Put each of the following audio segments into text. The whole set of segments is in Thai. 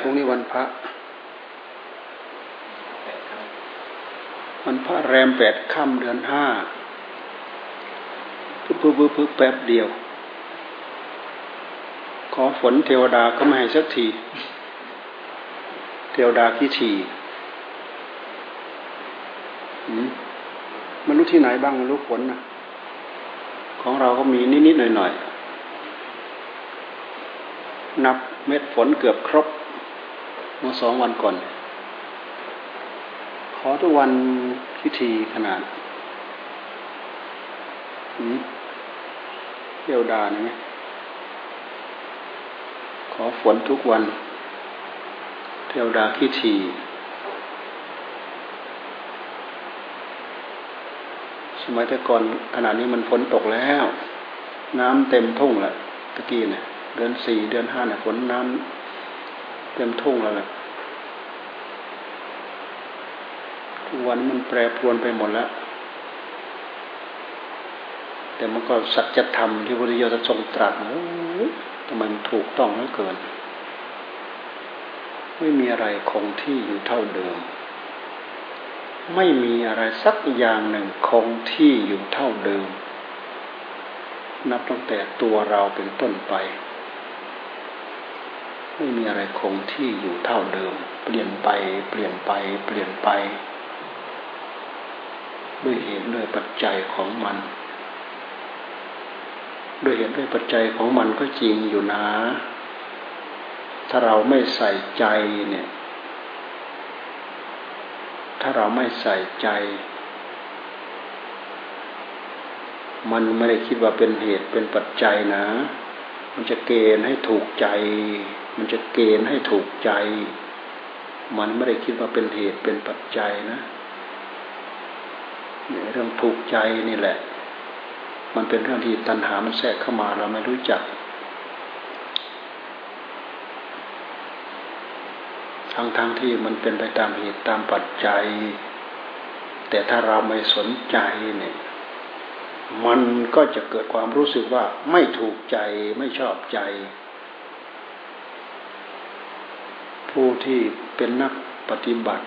พรุ่งนี้วันพระ วันพระแรมแปดค่ำเดือนห้าปึ๊บปึ๊บปึ๊บแป๊บเดียว ขอฝนเทวดาก็ไม่ให้สักที เทวดาขี้ทีมันรู้ที่ไหนบ้างมันรู้ฝนนะของเราก็มีนิด ๆ หน่อย ๆ นับเม็ดฝนเกือบครบ เมื่อสองวันก่อน ขอทุกวันพิธีขนาดเที่ยวดานี่ขอฝนทุกวัน เที่ยวดาพิธีสมัยแต่ก่อนขนาดนี้มันฝนตกแล้ว น้ำเต็มทุ่งแหละตะกี้เนี่ยเดือนสี่เดือนห้าเนี่ยฝนน้ำเต็มทุ่งแล้วแหละ ทุกวันมันแปรปรวนไปหมดแล้ว แต่มันก็สัจธรรมที่พระพุทธเจ้าทรงตรัสโอ้ทำไมมันถูกต้องเหลือเกิน ไม่มีอะไรคงที่อยู่เท่าเดิม ไม่มีอะไรสักอย่างหนึ่งคงที่อยู่เท่าเดิม นับตั้งแต่ตัวเราเป็นต้นไปไม่มีอะไรคงที่อยู่เท่าเดิม เปลี่ยนไป เปลี่ยนไป เปลี่ยนไป ด้วยเหตุด้วยปัจจัยของมัน ด้วยเหตุด้วยปัจจัยของมันก็จริงอยู่นะ ถ้าเราไม่ใส่ใจเนี่ย ถ้าเราไม่ใส่ใจ มันไม่ได้คิดว่าเป็นเหตุเป็นปัจจัยนะ มันจะเกณฑ์ให้ถูกใจ มันจะเกณฑ์ให้ถูกใจ มันไม่ได้คิดว่าเป็นเหตุเป็นปัจจัยนะ เรื่องถูกใจนี่แหละ มันเป็นเรื่องที่ตัณหามันแทรกเข้ามาเราไม่รู้จักทั้งทั้งที่มันเป็นไปตามเหตุตามปัจจัย แต่ถ้าเราไม่สนใจเนี่ย มันก็จะเกิดความรู้สึกว่าไม่ถูกใจไม่ชอบใจ ผู้ที่เป็นนักปฏิบัติ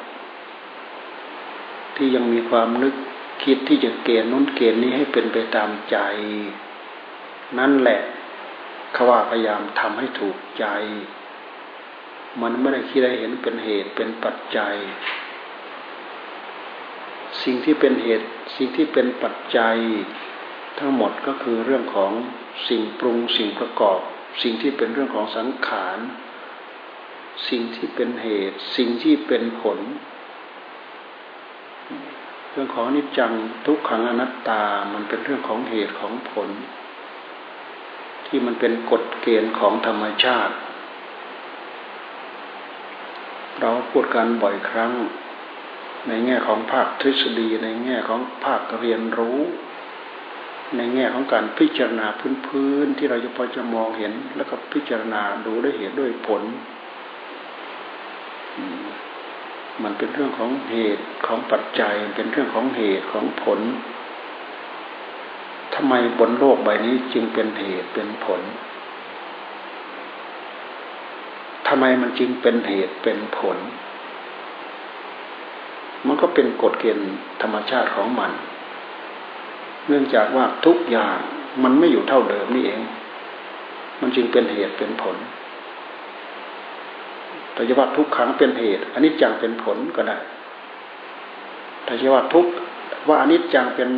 ที่ยังมีความนึก คิดที่จะเกณฑ์นู้นเกณฑ์นี้ให้เป็นไปตามใจ นั่นแหละเขาว่าพยายามทำให้ถูกใจ มันไม่ได้คิดได้เห็นเป็นเหตุเป็นปัจจัย สิ่งที่เป็นเหตุสิ่งที่เป็นปัจจัย ทั้งหมดก็คือเรื่องของสิ่งปรุงสิ่งประกอบ สิ่งที่เป็นเรื่องของสังขาร สิ่งที่เป็นเหตุ สิ่งที่เป็นผล เรื่องของนิจจังทุกขังอนัตตา มันเป็นเรื่องของเหตุของผล ที่มันเป็นกฎเกณฑ์ของธรรมชาติ เราพูดกันบ่อยครั้ง ในแง่ของภาคทฤษฎีในแง่ของภาคเรียนรู้ ในแง่ของการพิจารณาพื้นๆที่เราจะพอจะมองเห็น แล้วก็พิจารณาดูด้วยเหตุด้วยผล มันเป็นเรื่องของเหตุของปัจจัย เป็นเรื่องของเหตุของผลทำไมบนโลกใบนี้จึงเป็นเหตุเป็นผลทำไมมันจึงเป็นเหตุเป็นผล มันก็เป็นกฎเกณฑ์ธรรมชาติของมัน เนื่องจากว่าทุกอย่างมันไม่อยู่เท่าเดิมนี่เอง มันจึงเป็นเหตุเป็นผล ถ้าจะว่าทุกขังเป็นเหตุอันนี้จังเป็นผลก็ได้ถ้าจะว่าทุกว่าอันนี้จังเป็น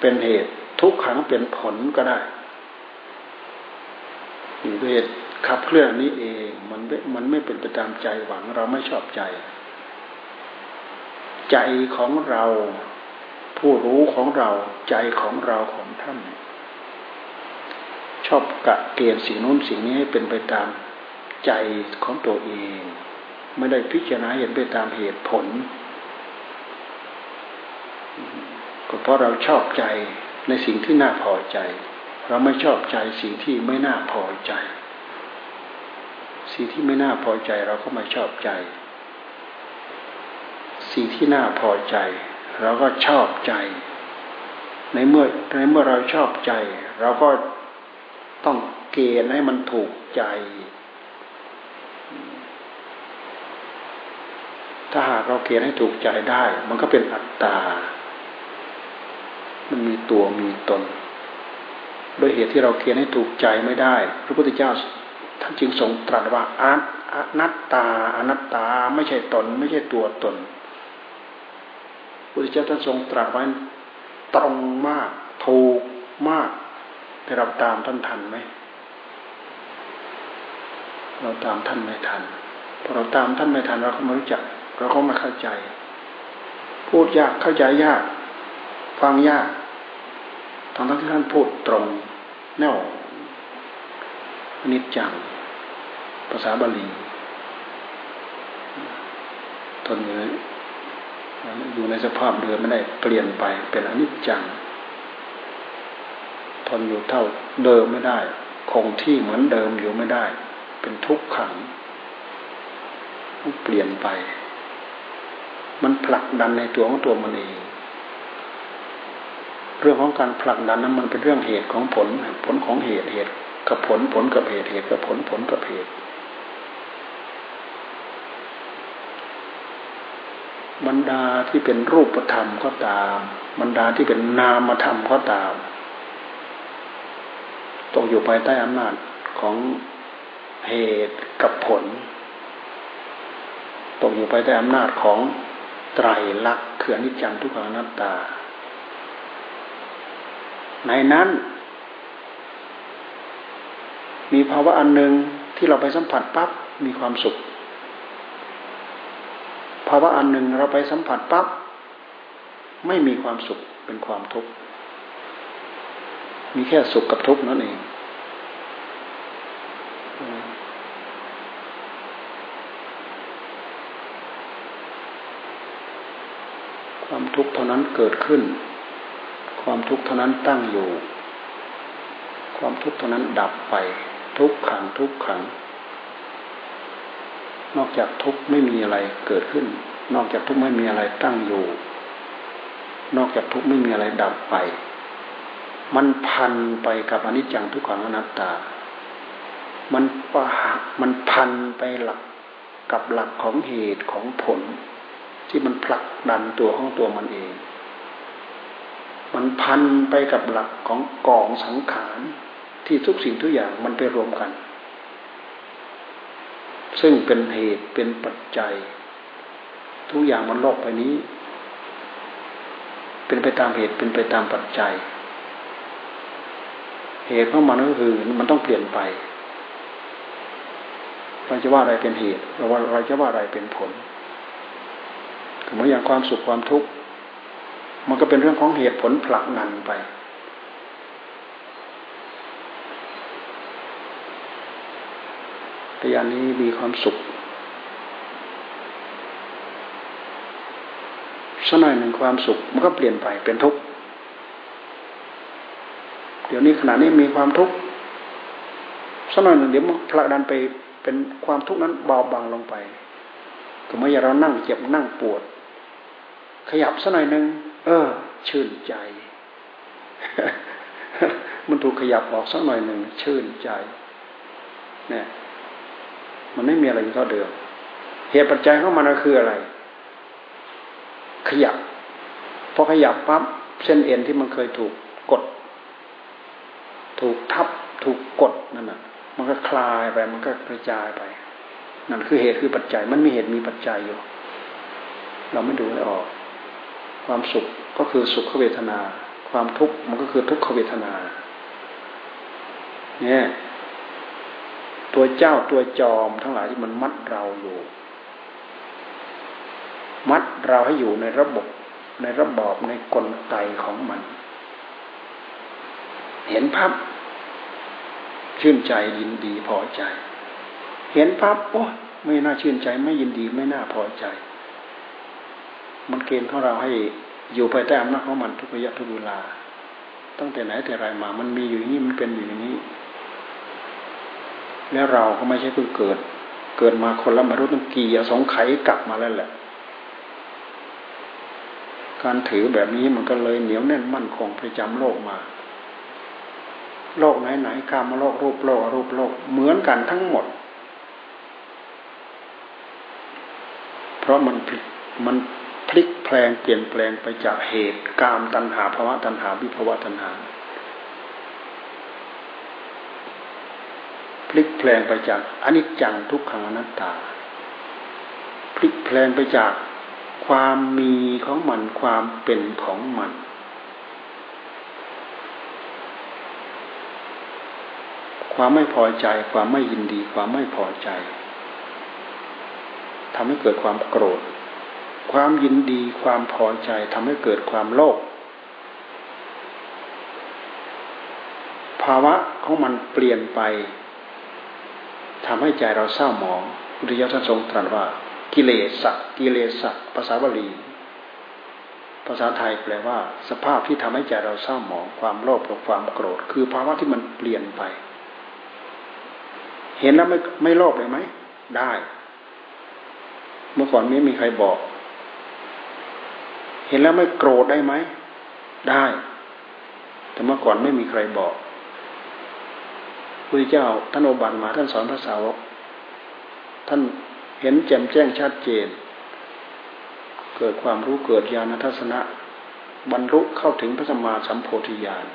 เป็นเหตุ ทุกขังเป็นผลก็ได้นี่เหตุขับเคลื่อนนี้เองมันมันไม่เป็นไปตามใจหวังเราไม่ชอบใจ ใจของเราผู้รู้ของเราใจของเราของท่านชอบกะเกณฑ์สิ่งนู้นสิ่งนี้ให้เป็นไปตาม ใจของตัวเอง ไม่ได้พิจารณาเห็นไปตามเหตุผล ก็เพราะเราชอบใจในสิ่งที่น่าพอใจ เราไม่ชอบใจสิ่งที่ไม่น่าพอใจ สิ่งที่ไม่น่าพอใจเราก็ไม่ชอบใจ สิ่งที่น่าพอใจ เราก็ชอบใจในเมื่อในเมื่อเราชอบใจ เราก็ต้องเกณฑ์ให้มันถูกใจ ถ้าหากเราเกณฑ์ให้ถูกใจได้ มันก็เป็นอัตตา มันมีตัวมีตน โดยเหตุที่เราเกณฑ์ให้ถูกใจไม่ได้ พระพุทธเจ้าท่านจึงทรงตรัสว่าอาอนัตตาอนัตตาไม่ใช่ตน ไม่ใช่ตัวตนพระพุทธเจ้าท่านทรงตรัสไว้ตรงมากถูกมากแต่เราตามท่านทันไหมเราตามท่านไม่ทันพอเราตามท่านไม่ทันเราก็ไม่รู้จัก เราก็ไม่เข้าใจ พูดยากเข้าใจยาก ฟังยากทั้งที่ท่านพูดตรง แน่วนิจจัง ภาษาบาลีทนอยู่ในอยู่ในสภาพเดิมไม่ได้เปลี่ยนไปเป็นอนิจจังทนอยู่เท่าเดิมไม่ได้ คงที่เหมือนเดิมอยู่ไม่ได้ เป็นทุกขังเปลี่ยนไป มันผลักดันในตัวของตัวมันเอง เรื่องของการผลักดันนั้นมันเป็นเรื่องเหตุของผล ผลของเหตุเหตุกับผลผลกับเหตุเหตุกับผลผลกับเหตุ บรรดาที่เป็นรูปธรรมก็ตาม บรรดาที่เป็นนามธรรมก็ตามตกอยู่ภายใต้อำนาจของเหตุกับผล ตกอยู่ภายใต้อำนาจของ ไตรลักษณ์คืออนิจจังทุกขังนัตตา ในนั้น มีภาวะอันหนึ่งที่เราไปสัมผัสปั๊บมีความสุข ภาวะอันหนึ่งเราไปสัมผัสปั๊บไม่มีความสุขเป็นความทุกข์ มีแค่สุขกับทุกข์นั่นเองความ ทุกข์เท่านั้นเกิดขึ้น ความทุกข์เท่านั้นตั้งอยู่ ความทุกข์เท่านั้นดับไป ทุกขังทุกขัง นอกจากทุกข์ไม่มีอะไรเกิดขึ้น นอกจากทุกข์ไม่มีอะไรตั้งอยู่ นอกจากทุกข์ไม่มีอะไรดับไป มันพันไปกับอนิจจังทุกขังอนัตตา มันปะมันพันไปหลักกับหลักของเหตุของผล ที่มันผลักดันตัวของตัวมันเอง มันพันไปกับหลักของกองสังขารที่ทุกสิ่งทุกอย่างมันไปรวมกัน ซึ่งเป็นเหตุเป็นปัจจัย ทุกอย่างมันโลกไปนี้ เป็นไปตามเหตุเป็นไปตามปัจจัย เหตุของมันก็คือมันต้องเปลี่ยนไป เราจะว่าอะไรเป็นเหตุเราว่าเราจะว่าอะไรเป็นผล เหมือนอย่างความสุขความทุกข์มันก็เป็นเรื่องของเหตุผลผลักนันไป แต่ยานนี้มีความสุขสักหน่อยหนึ่งความสุขมันก็เปลี่ยนไปเป็นทุกข์ เดี๋ยวนี้ขณะนี้มีความทุกข์สักหน่อยหนึ่งเดี๋ยวมันผลักดันไปเป็นความทุกข์นั้นเบาบางลงไปก็เมื่อเรานั่งเจ็บนั่งปวด ขยับสักหน่อยหนึ่งเออ ชื่นใจ มันถูกขยับออกสักหน่อยหนึ่งชื่นใจ เนี่ย มันไม่มีอะไรเท่าเดิม เหตุปัจจัยของมันก็คืออะไร ขยับพอขยับปั๊บเส้นเอ็นที่มันเคยถูกกด ถูกทับ ถูกกดนั่นน่ะ มันก็คลายไป มันก็กระจายไป นั่นคือเหตุคือปัจจัย มันมีเหตุมีปัจจัยอยู่ เราไม่ดูไม่ออก ความสุขก็คือสุขเวทนา ความทุกข์มันก็คือทุกขเวทนา เนี่ย ตัวเจ้าตัวจอมทั้งหลายที่มันมัดเราอยู่ มัดเราให้อยู่ในระบบในระบอบในกลไกของมัน เห็นภาพชื่นใจยินดีพอใจ เห็นภาพโอ้ไม่น่าชื่นใจไม่ยินดีไม่น่าพอใจ มันเกณฑ์ของเราให้อยู่ภายใต้อำนาจของมันทุกระยะทุกเวลา ตั้งแต่ไหนแต่ไรมา มันมีอยู่อย่างนี้มันเป็นอยู่อย่างนี้ แล้วเราก็ไม่ใช่เพิ่งเกิด เกิดมาคนละมรุษตั้งกี่สองไขกลับมาแล้วแหละ การถือแบบนี้มันก็เลยเหนียวแน่นมั่นคงประจำโลกมา โลกไหนไหนกามโลกรูปโลกรูปโลกเหมือนกันทั้งหมด เพราะมันผิดมัน พลิกแปลงเปลี่ยนแปลงไปจากเหตุกามตัณหาภาวะตัณหาวิภาวะตัณหา พลิกแปลงไปจากอนิจจังทุกขังอนัตตา พลิกแปลงไปจากความมีของมันความเป็นของมัน ความไม่พอใจ ความไม่ยินดี ความไม่พอใจทำให้เกิดความโกรธ ความยินดีความพอใจทำให้เกิดความโลภภาวะของมันเปลี่ยนไปทำให้ใจเราเศร้าหมองพุทธิยถาทรงตรัสว่า กิเลสกิเลสภาษาบาลีภาษาไทยแปลว่า สภาพที่ทำให้ใจเราเศร้าหมอง ความโลภกับความโกรธ คือภาวะที่มันเปลี่ยนไป เห็นแล้วไม่ไม่โลภเลยไหมได้ เมื่อก่อนไม่มีใครบอก ห็นแล้วไม่โกรธได้ไหม ได้ แต่เมื่อก่อนไม่มีใครบอกพระเจ้าท่านอบันมาท่านสอนพระสาวกท่านเห็นแจ่มแจ้งชัดเจน เกิดความรู้เกิดญาณทัศนะ บรรลุเข้าถึงพระสัมมาสัมโพธิญาณ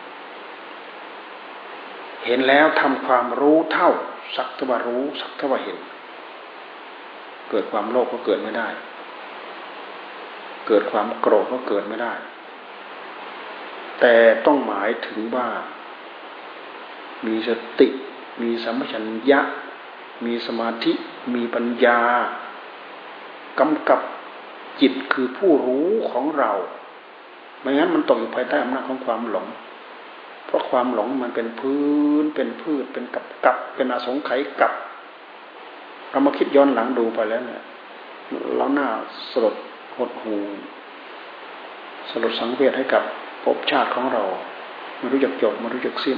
เห็นแล้วทำความรู้เท่า สักทวารู้ สักทวาเห็น เกิดความโลภก็เกิดไม่ได้ เกิดความโกรธก็เกิดไม่ได้ แต่ต้องหมายถึงว่า มีสติ มีสัมปชัญญะ มีสมาธิ มีปัญญากำกับจิตคือผู้รู้ของเราไม่งั้นมันตกอยู่ภายใต้อำนาจของความหลง เพราะความหลงมันเป็นพื้น เป็นพืช เป็นกับกับเป็นอสงไขยกับ เรามาคิดย้อนหลังดูไปแล้วเนี่ยเราหน้าสลด หดหูสลดสังเวชให้กับภพชาติของเราไม่รู้จักจบไม่รู้จักสิ้น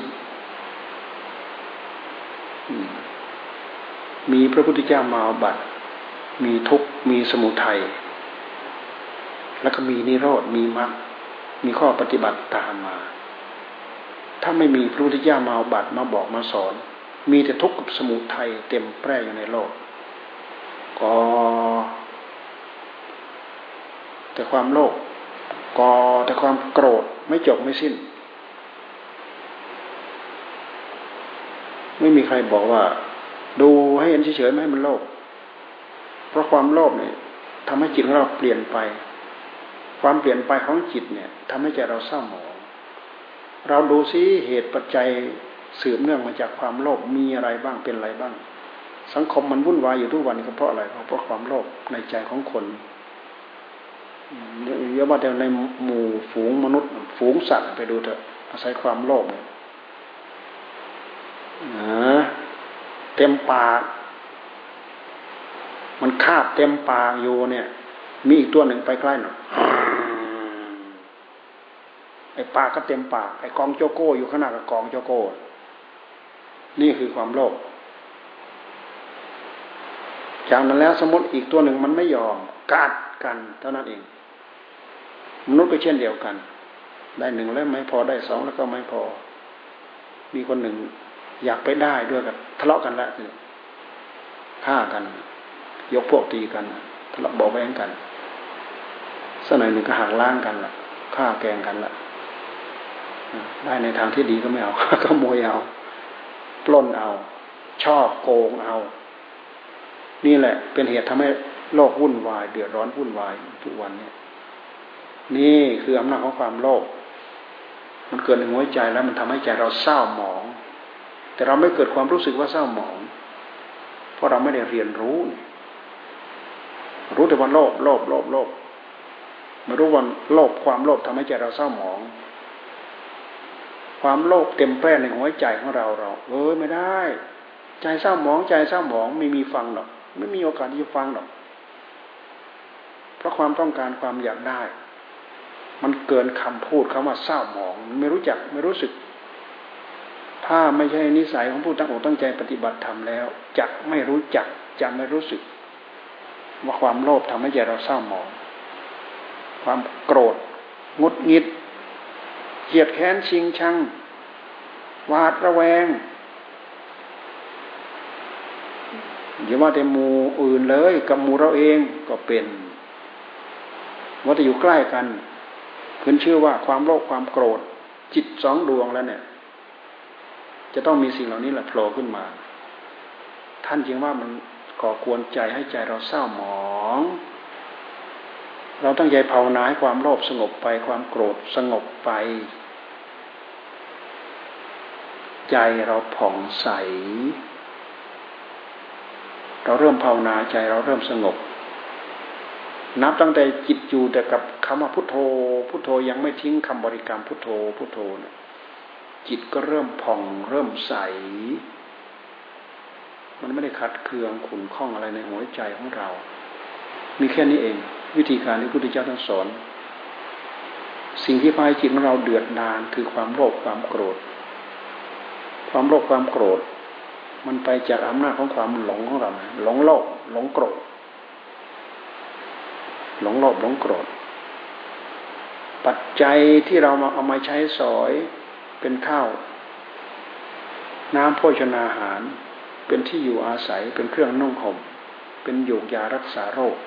มีพระพุทธเจ้ามาบัตรมีทุกมีสมุทัยแล้วก็มีนิโรธมีมรรคมีข้อปฏิบัติตามมา ถ้าไม่มีพระพุทธเจ้ามาบัตรมาบอกมาสอน มีแต่ทุกข์กับสมุทัยเต็มแปร่อยู่ในโลก ก็ แต่ความโลภก่อแต่ความโกรธไม่จบไม่สิ้น ไม่มีใครบอกว่า ดูให้เห็นเฉยๆไม่ให้มันโลภเพราะความโลภเนี่ยทำให้จิตของเราเปลี่ยนไป ความเปลี่ยนไปของจิตเนี่ยทำให้ใจเราเศร้าหมอง เราดูซิเหตุปัจจัยสืบเนื่องมาจากความโลภมีอะไรบ้างเป็นอะไรบ้าง สังคมมันวุ่นวายอยู่ทุกวันนี้ก็เพราะอะไรเพราะความโลภในใจของคน เยอะว่าแต่ในหมู่ฝูงมนุษย์ ฝูงสัตว์ไปดูเถอะ อาศัยความโลภเนี่ยเต็มปาก มันคาบเต็มปากอยู่เนี่ย มีอีกตัวหนึ่งไปใกล้หน่อยไอ้ปากก็เต็มปาก ไอ้กองโจโก้อยู่ขนาดกับกองโจโก้ นี่คือความโลภจากนั้นแล้วสมมติอีกตัวหนึ่งมันไม่ยอมกัดกันเท่านั้นเอง มนุษย์ก็เช่นเดียวกัน ได้หนึ่งแล้วไม่พอได้สองแล้วก็ไม่พอ มีคนหนึ่ง อยากไปได้ด้วยกันทะเลาะกันแล้วฆ่ากัน ยกพวกตีกันทะเลาะบอกแว้งกันสักหน่อยหนึ่งก็หักล้างกันละฆ่าแกงกันละได้ในทางที่ดีก็ไม่เอาก็โมยเอาปล้นเอา ชอบโกงเอา นี่แหละเป็นเหตุทำให้โลกวุ่นวาย เดือดร้อนวุ่นวายทุกวันนี้ นี่คืออำนาจของความโลภมันเกิดในหัวใจแล้วมันทำให้ใจเราเศร้าหมอง แต่เราไม่เกิดความรู้สึกว่าเศร้าหมอง เพราะเราไม่ได้เรียนรู้ รู้แต่ว่าโลภโลภโลภโลภไม่รู้ว่าโลภความโลภทำให้ใจเราเศร้าหมอง ความโลภเต็มแปร่ในหัวใจของเราเรา เออไม่ได้ ใจเศร้าหมอง ใจเศร้าหมองไม่มีฟังหรอก ไม่มีโอกาสที่จะฟังหรอก เพราะความต้องการความอยากได้ มันเกินคำพูดคาว่าเศร้าหมอง ไม่รู้จักไม่รู้สึก ถ้าไม่ใช่นิสัยของผู้ตั้งอกตั้งใจปฏิบัติธรรมแล้วจักไม่รู้จักจะไม่รู้สึก ว่าความโลภทำให้ใจเราเศร้าหมอง ความโกรธงุดงิดเกียดแค้นชิงชังวาดระแวงอย่าว่าแต่หมู่อื่นเลย กับหมู่เราเองก็เป็นว่าจะอยู่ใกล้กัน ขึ้นชื่อว่าความโลภความโกรธ จิตสองดวงแล้วเนี่ย จะต้องมีสิ่งเหล่านี้แหละโผล่ขึ้นมา ท่านจึงว่ามันก่อกวนใจให้ใจเราเศร้าหมอง เราตั้งใจภาวนาให้ความโลภสงบไป ความโกรธสงบไป ใจเราผ่องใส เราเริ่มภาวนาใจเราเริ่มสงบ นับตั้งแต่จิตอยู่แต่กับคำว่าพุทโธ พุทโธยังไม่ทิ้งคำบริกรรมพุทโธ พุทโธเนี่ยจิตก็เริ่มผ่องเริ่มใส มันไม่ได้ขัดเคืองขุนข้องอะไรในหัวใจของเรา มีแค่นี้เอง วิธีการที่พระพุทธเจ้าท่านสอน สิ่งที่พายจิตของเราเดือดดานคือความโลภความโกรธ ความโลภความโกรธ มันไปจากอำนาจของความหลงของเราหลงโลภหลงโกรธ หลงโลภหลงโกรธ ปัจจัยที่เรามาเอามาใช้สอยเป็นข้าว น้ำโภชนาอาหาร เป็นที่อยู่อาศัยเป็นเครื่องนุ่งห่ม เป็นโยกยารักษาโรค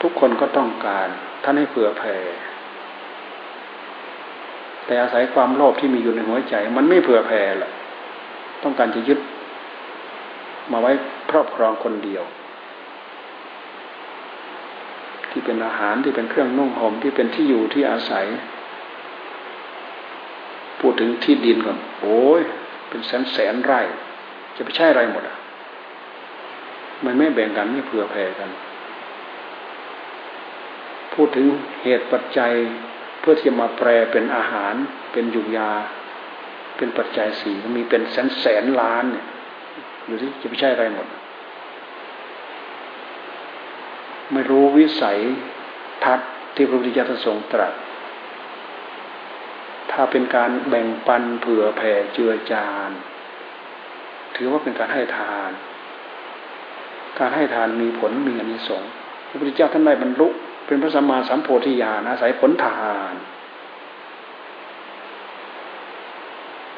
ทุกคนก็ต้องการท่านให้เผื่อแผ่แต่อาศัยความโลภที่มีอยู่ในหัวใจ มันไม่เผื่อแผ่ละต้องการจะยึด มาไว้ครอบครองคนเดียว ที่เป็นอาหารที่เป็นเครื่องนุ่งห่มที่เป็นที่อยู่ที่อาศัย พูดถึงที่ดินก่อนโอ้ยเป็นแสนแสนไร่ จะไปใช้อะไรหมดอะมันไม่แบ่งกันไม่เผื่อแผ่กัน พูดถึงเหตุปัจจัยเพื่อที่จะมาแปลเป็นอาหาร เป็นยุยา เป็นปัจจัยสี่มีเป็นแสนแสนล้านเนี่ยอยู่ที่จะไปใช้อะไรหมด ไม่รู้วิสัยทัศน์ที่พระพุทธเจ้าทรงตรัส ถ้าเป็นการแบ่งปันเผื่อแผ่เจือจาน ถือว่าเป็นการให้ทาน การให้ทานมีผลมีอนิสงส์พระพุทธเจ้าท่านได้บรรลุเป็นพระสัมมาสัมโพธิญาณอาศัยผลทาน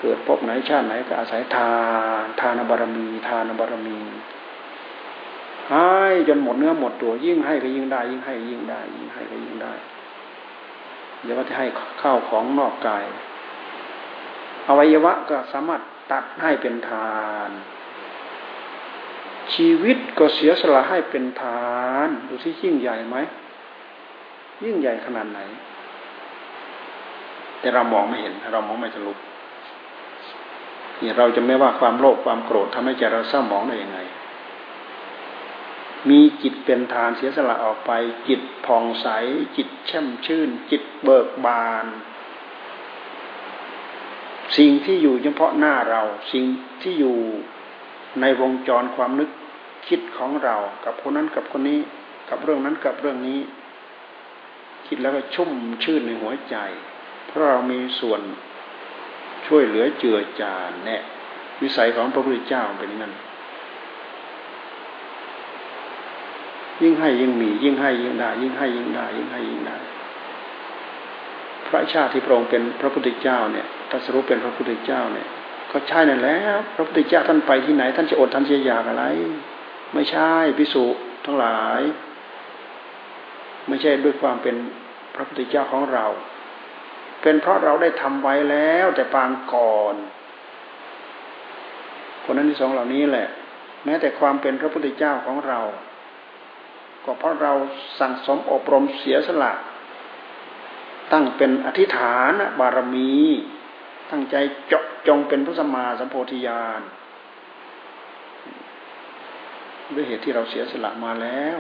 เกิดพบไหนชาติไหนก็อาศัยทาน ทานบารมี ทานบารมี ให้จนหมดเนื้อหมดตัวยิ่งให้ก็ยิ่งได้ ยิ่งให้ยิ่งได้ ยิ่งให้ก็ยิ่งได้เดี๋ยวว่าจะให้ข้าวของนอกกาย อวัยวะก็สามารถตัดให้เป็นทาน ชีวิตก็เสียสละให้เป็นทาน ดูที่ยิ่งใหญ่ไหม ยิ่งใหญ่ขนาดไหน แต่เรามองไม่เห็น เรามองไม่ทะลุนี่เราจะไม่ว่าความโลภความโกรธทำให้ใจเราเศร้าหมองได้ยังไง มีจิตเป็นทานเสียสละออกไป จิตผ่องใส จิตแช่มชื่น จิตเบิกบาน สิ่งที่อยู่เฉพาะหน้าเรา สิ่งที่อยู่ในวงจรความนึกคิดของเรา กับคนนั้นกับคนนี้ กับเรื่องนั้นกับเรื่องนี้ คิดแล้วก็ชุ่มชื่นในหัวใจ เพราะเรามีส่วนช่วยเหลือเจือจานแน่วิสัยของพระพุทธเจ้าเป็นอย่างนั้น ยิ่งให้ยิ่งมี ยิ่งให้ยิ่งได้ ยิ่งให้ยิ่งได้ ยิ่งให้ยิ่งได้ พระชาติที่พระองค์เป็นพระพุทธเจ้าเนี่ยตรัสรู้เป็นพระพุทธเจ้าเนี่ย ก็ใช่นั่นแหละพระพุทธเจ้าท่านไปที่ไหน ท่านจะอดท่านจะอยากอะไร ไม่ใช่พิสุทั้งหลาย ไม่ใช่ด้วยความเป็นพระพุทธเจ้าของเรา เป็นเพราะเราได้ทำไว้แล้วแต่ปางก่อน คนนั้นที่สองเหล่านี้แหละ แม้แต่ความเป็นพระพุทธเจ้าของเรา ก็เพราะเราสั่งสมอบรมเสียสละ ตั้งเป็นอธิษฐานบารมี ตั้งใจเจาะจงเป็นพระสมมาสัมโพธิญาณด้วยเหตุที่เราเสียสละมาแล้ว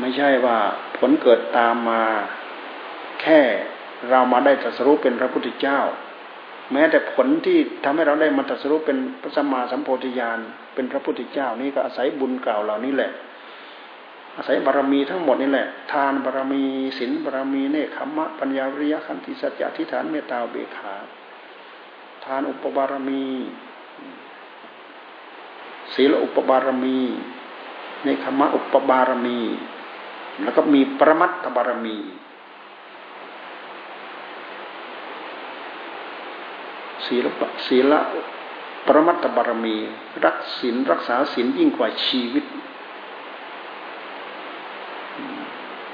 ไม่ใช่ว่าผลเกิดตามมา แค่เรามาได้ตรัสรู้เป็นพระพุทธเจ้า แม้แต่ผลที่ทำให้เราได้มาตรัสรู้เป็นพระสัมมาสัมโพธิญาณเป็นพระพุทธเจ้านี่ก็อาศัยบุญเก่าเหล่านี้แหละ อาศัยบารมีทั้งหมดนี่แหละ ทานบารมีศีลบารมีเนคขมะปัญญาวิริยะขันติสัจจะทิฏฐานเมตตาเบขา ทานอุปบารมี ศีลอุปบารมีเนคขมะอุปบารมี แล้วก็มีปรมัตถบารมี ศีลปศีลปรมัตถบารมี รักศีลรักษาศีลยิ่งกว่าชีวิต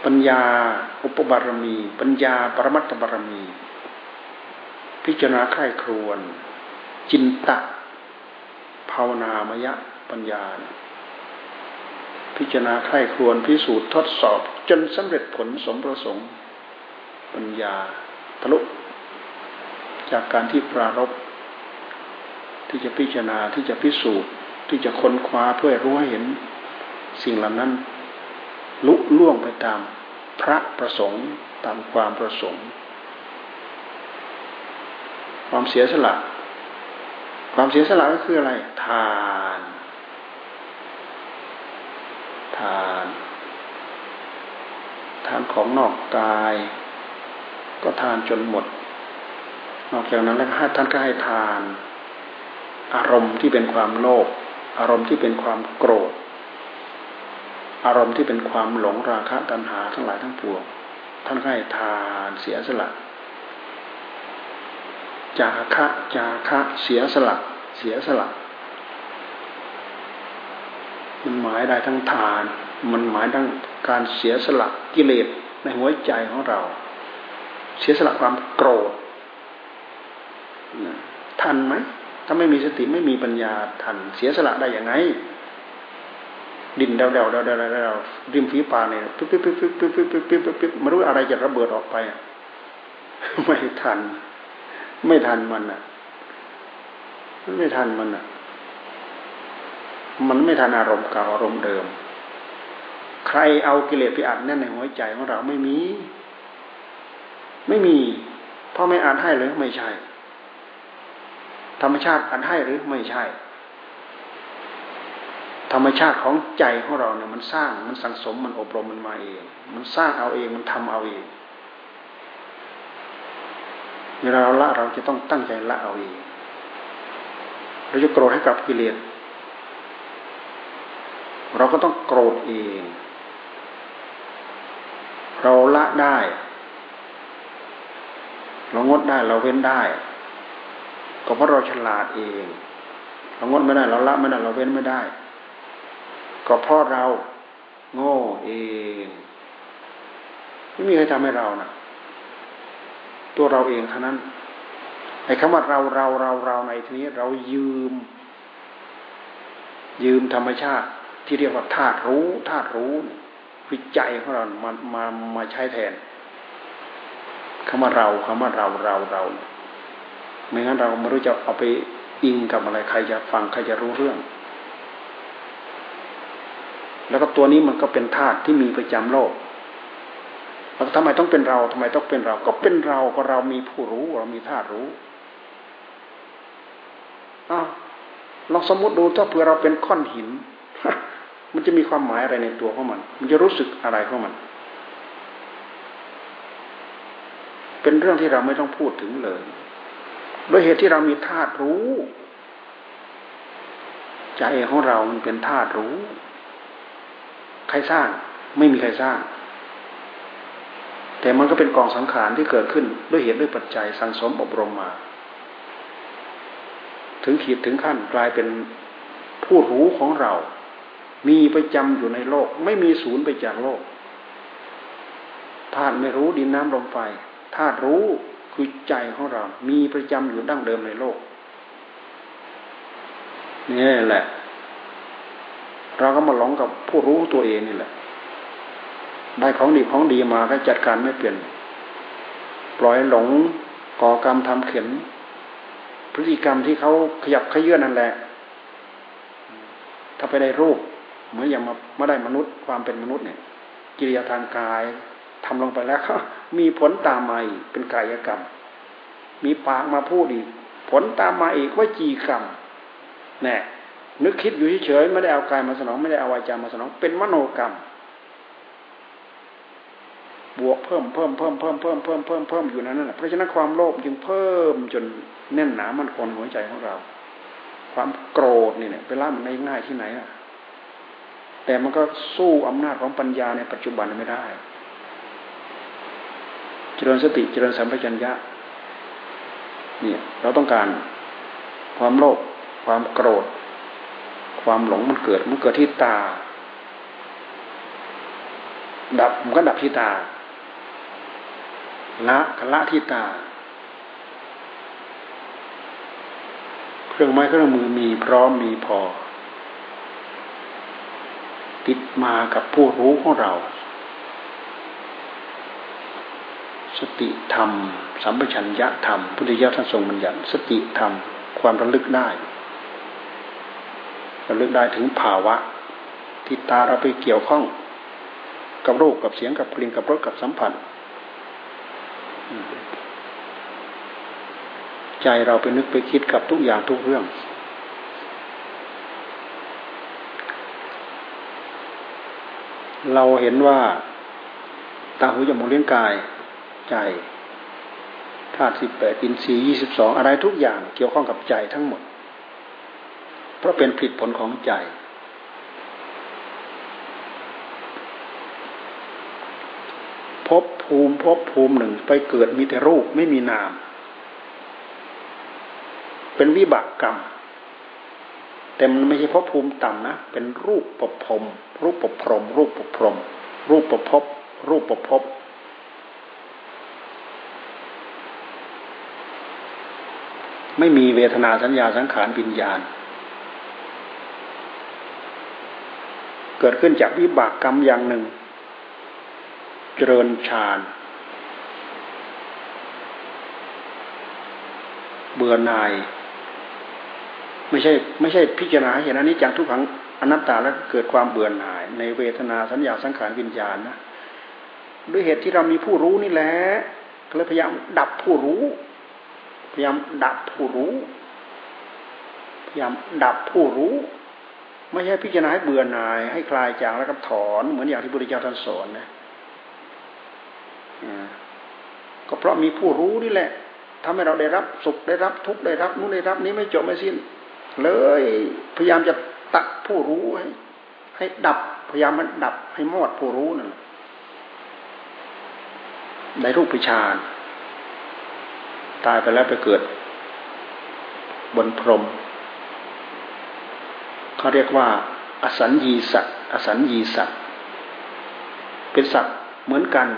ปัญญาอุปบารมี ปัญญาปรมัตถบารมี พิจารณาใคร่ครวน จินตะ ภาวนามยะปัญญา พิจารณาใคร่ครวนพิสูจน์ทดสอบ จนสำเร็จผลสมประสงค์ ปัญญาทะลุ จากการที่ปรารบที่จะพิจารณาที่จะพิสูจน์ที่จะค้นคว้าเพื่อรู้ให้เห็นสิ่งเหล่านั้น ลุล่วงไปตามพระประสงค์ตามความประสงค์ ความเสียสละ ความเสียสละก็คืออะไร ทาน ทาน ทานของนอกกาย ก็ทานจนหมด นอกจากนั้นแล้วท่านก็ให้ทาน อารมณ์ที่เป็นความโลภอารมณ์ที่เป็นความโกรธ อารมณ์ที่เป็นความหลงราคะตัณหาทั้งหลายทั้งปวง ท่านก็ให้ทานเสียสละจาคะจาคะเสียสละเสียสละมันหมายได้ทั้งทาน มันหมายทั้งการเสียสละกิเลสในหัวใจของเรา เสียสละความโกรธ ทันไหมถ้าไม่มีสติไม่มีปัญญาทันเสียสละได้อย่างไง ดินเดาเดาเดาเดาเดาริมฝีปากเนี่ยปิ๊บปิ๊บปิ๊บปิ๊บปิ๊บปิ๊บปิ๊บปิ๊บปิ๊บไม่รู้อะไรจะระเบิดออกไปไม่ทัน ไม่ทันมันอะมันไม่ทันมันอะ มันไม่ทันอารมณ์เก่าอารมณ์เดิม ใครเอากิเลสไปอัดแน่นในหัวใจของเราไม่มี ไม่มีพ่อไม่อัดให้หรือไม่ใช่ ธรรมชาติอัดให้หรือไม่ใช่ ธรรมชาติของใจของเราเนี่ยมันสร้างมันสังสมมันอบรมมันมาเอง มันสร้างเอาเองมันทำเอาเองเวลาเราละเราจะต้องตั้งใจละเอาเองเราจะโกรธให้กับกิเลสเราก็ต้องโกรธเอง เราละได้ เรางดได้เราเว้นได้ ก็เพราะเราฉลาดเอง เรางดไม่ได้เราละไม่ได้เราเว้นไม่ได้ ก็เพราะเราโง่เองไม่มีใครทำให้เรานะตัวเราเองเท่านั้นไอ้คำว่าเราเราเราเราในทีนี้ เรายืม ยืมธรรมชาติ ที่เรียกว่าธาตุรู้ธาตุรู้คือใจของเรามามามาใช้แทนคำว่าเราคำว่าเราเราเรา ไม่งั้นเราไม่รู้จะเอาไปอิงกับอะไรใครจะฟังใครจะรู้เรื่อง แล้วก็ตัวนี้มันก็เป็นธาตุที่มีประจำโลกแล้วทำไมต้องเป็นเราทำไมต้องเป็นเรา ก็เป็นเราก็เรามีผู้รู้เรามีธาตุรู้อ้าวลองสมมติดูถ้าเผื่อเราเป็นก้อนหิน มันจะมีความหมายอะไรในตัวของมัน มันจะรู้สึกอะไรของมัน เป็นเรื่องที่เราไม่ต้องพูดถึงเลย โดยเหตุที่เรามีธาตุรู้ ใจของเรามันเป็นธาตุรู้ ใครสร้างไม่มีใครสร้าง แต่มันก็เป็นกองสังขารที่เกิดขึ้นด้วยเหตุด้วยปัจจัยสังสมอบรมมา ถึงขีดถึงขั้นกลายเป็นผู้รู้ของเรา มีประจำอยู่ในโลก ไม่มีศูนย์ไปจากโลกธาตุไม่รู้ดินน้ำลมไฟธาตุรู้ คือใจของเรา มีประจำอยู่ดั้งเดิมในโลกนี่แหละ เราก็มาหลงกับผู้รู้ตัวเองนี่แหละ ได้ของดีของดีมาก็จัดการไม่เปลี่ยน ปล่อยหลงก่อกรรมทำเข็นพฤติกรรมที่เขาขยับขยื่นนั่นแหละ ถ้าไปได้รูปเหมือนอย่างมาไม่ได้มนุษย์ความเป็นมนุษย์เนี่ย กิริยาทางกาย ทำลงไปแล้วมีผลตามมาอีกเป็นกายกรรม มีปากมาพูดอีก ผลตามมาอีกว่าจีกรรมแน่นึกคิดอยู่เฉยๆไม่ได้เอากายมาสนองไม่ได้เอาวาจามาสนอง เป็นมโนกรรม บวกเพิ่มเพิ่มเพิ่มเพิ่มเพิ่มเพิ่มเพิ่มเพิ่มอยู่นั้นแหละเพราะฉะนั้นความโลภจึงเพิ่มจนแน่นหนามันคงหัวใจของเรา ความโกรธนี่เนี่ยไปล่ามันง่ายที่ไหนอะแต่มันก็สู้อำนาจของปัญญาในปัจจุบันไม่ได้ จริญสติเจริญสัมปชัญญะเนี่ยเราต้องการความโลภความโกรธ ความหลงมันเกิดมันเกิดที่ตา ดับมันก็ดับที่ตาละละที่ตา เครื่องไม้เครื่องมือมีพร้อมมีพอ ติดมากับผู้รู้ของเรา สติธรรม สัมปชัญญะธรรม พุทธิยถาท่านทรงบัญญัติสติธรรม ความระลึกได้ ระลึกได้ถึงภาวะ ที่ตาเราไปเกี่ยวข้อง กับรูปกับเสียงกับกลิ่นกับรสกับสัมผัสใจเราไปนึกไปคิดกับทุกอย่างทุกเรื่อง เราเห็นว่า ตาหูจมูกเลี้ยงกาย ใจธาตุสิบแปดอินทรีย์ยี่สิบสองอะไรทุกอย่างเกี่ยวข้องกับใจทั้งหมด เพราะเป็นผลผลของใจ พบภูมิพบภูมิหนึ่งไปเกิดมีแต่รูปไม่มีนาม เป็นวิบากกรรม แต่มันไม่ใช่พบภูมิต่ำนะ เป็นรูปประพรมรูปประพรมรูปประพรมรูปประพบรูปประพบ ไม่มีเวทนาสัญญาสังขารวิญญาณ เกิดขึ้นจากวิบากกรรมอย่างหนึ่ง เจริญฌานเบื่อหน่าย ไม่ใช่ไม่ใช่พิจารณาเห็นอันนี้จากทุกขังอนัตตาแล้วเกิดความเบื่อหน่าย ในเวทนาสัญญาสังขารวิญญาณนะด้วยเหตุที่เรามีผู้รู้นี่แหละก็เลยพยายามดับผู้รู้ พยายามดับผู้รู้ พยายามดับผู้รู้ ไม่ใช่พิจารณาให้เบื่อหน่าย ให้คลายจางแล้วก็ถอน เหมือนอย่างที่พระพุทธเจ้าท่านสอนนะก็เพราะมีผู้รู้นี่แหละทำให้เราได้รับสุขได้รับทุกข์ได้รับนู้นได้รับนี้ไม่จบไม่สิ้น เลยพยายามจะตัดผู้รู้ให้ให้ดับพยายามมันดับให้หมดผู้รู้นั่นในรูปปิชาน ตายไปแล้วไปเกิด บนพรมเขาเรียกว่า อสัญญีสัตว์อสัญญีสัตว์เป็นสัตว์เหมือนกัน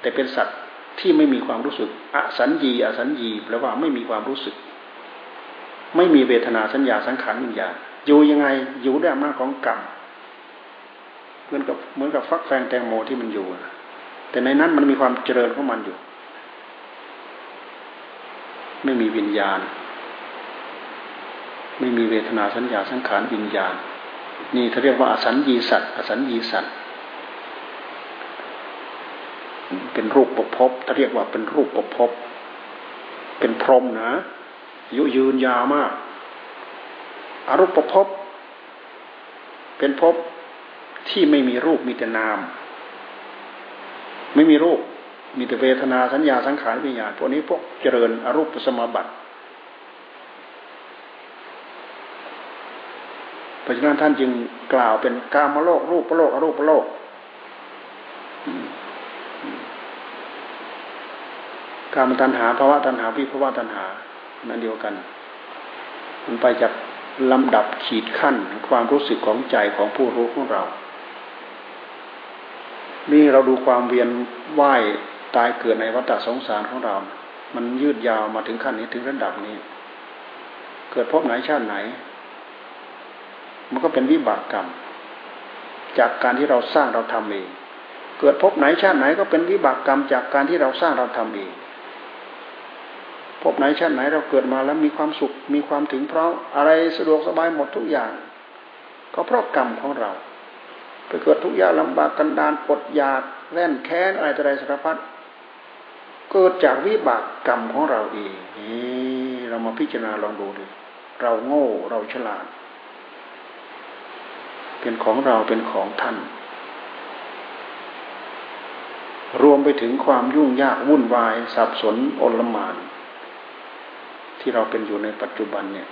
แต่เป็นสัตว์ที่ไม่มีความรู้สึก อสัญญีอสัญญีแปลว่าไม่มีความรู้สึก ไม่มีเวทนาสัญญาสังขารวิญญาณอยู่ยังไงอยู่ด้วยอำนาจของกรรมเหมือนกับเหมือนกับฟักแฟงแตงโมที่มันอยู่แต่ในนั้นมันมีความเจริญของมันอยู่ ไม่มีวิญญาณ ไม่มีเวทนาสัญญาสังขารวิญญาณ นี่เขาเรียกว่าอสัญญีสัตว์อสัญญีสัตว์เป็นรูปประพบถ้าเรียกว่าเป็นรูปประพบเป็นพรหมนะยุยืนยาวมากอารูปประพบเป็นภพที่ไม่มีรูปมีแต่นาม ไม่มีรูป มีแต่เวทนาสัญญาสังขารวิญญาณพวกนี้พวกเจริญอรูปสมบัติเพราะฉะนั้นท่านจึงกล่าวเป็นกามโลกรูปโลกอรูปโลกกามตัณหาภาวะตัณหาวิภาวะตัณหานั่นเดียวกัน มันไปจากลำดับขีดขั้นความรู้สึกของใจของผู้รู้ของเรา นี่เราดูความเวียนว่าย ตายเกิดในวัฏสงสารของเรา มันยืดยาวมาถึงขั้นนี้ถึงระดับนี้ เกิดพบไหนชาติไหน มันก็เป็นวิบากกรรม จากการที่เราสร้างเราทำเอง เกิดพบไหนชาติไหนก็เป็นวิบากกรรม จากการที่เราสร้างเราทำเองพบไหนชาติไหนเราเกิดมาแล้วมีความสุขมีความถึงเพราะอะไรสะดวกสบายหมดทุกอย่าง ก็เพราะกรรมของเรา ไปเกิดทุกอย่างลำบากกันดานอดอยากแว่นแค้นอะไรต่ออะไรสารพัด เกิดจากวิบากกรรมของเราเองนี่เรามาพิจารณาลองดูดิเราโง่เราฉลาด เป็นของเราเป็นของท่าน รวมไปถึงความยุ่งยากวุ่นวายสับสนอลมาน ที่เราเป็นอยู่ในปัจจุบันเนี่ย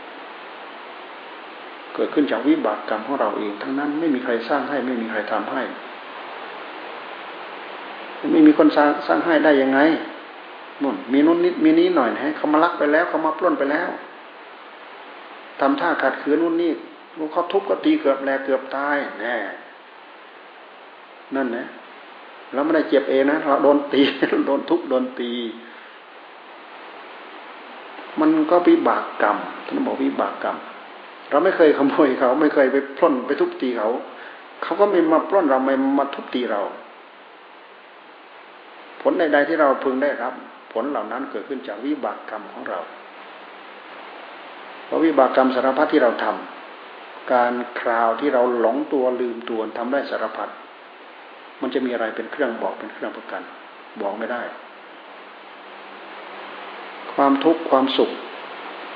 เกิดขึ้นจากวิบากกรรมของเราเอง ทั้งนั้นไม่มีใครสร้างให้ไม่มีใครทำให้ไม่มีคนสร้างสร้างให้ได้ยังไง นู่นมีนู้นนิดมีนี้หน่อยให้เขามาลักไปแล้วเขามาปล้นไปแล้วทำท่าขัดขืนนู่นนี่เขาทุบก็ตีเกือบแหลกเกือบตายแน่นั่นนะเราไม่ได้เจ็บเองนะเราโดนตีโดนทุบโดนตี มันก็วิบากกรรมท่านบอกวิบากกรรม เราไม่เคยขโมยเขา ไม่เคยไปปล้นไปทุบตีเขาเขาก็ไม่มาปล้นเราไม่มาทุบตีเรา ผลใดๆที่เราพึงได้รับ ลเหล่านั้นเกิดขึ้นจากวิบากกรรมของเรา เพราะวิบากกรรมสารพัดที่เราทำการคราวที่เราหลงตัวลืมตัวทำได้สารพัดมันจะมีอะไรเป็นเครื่องบอกเป็นเครื่องประกัน บอกไม่ได้ ความทุกข์ความสุข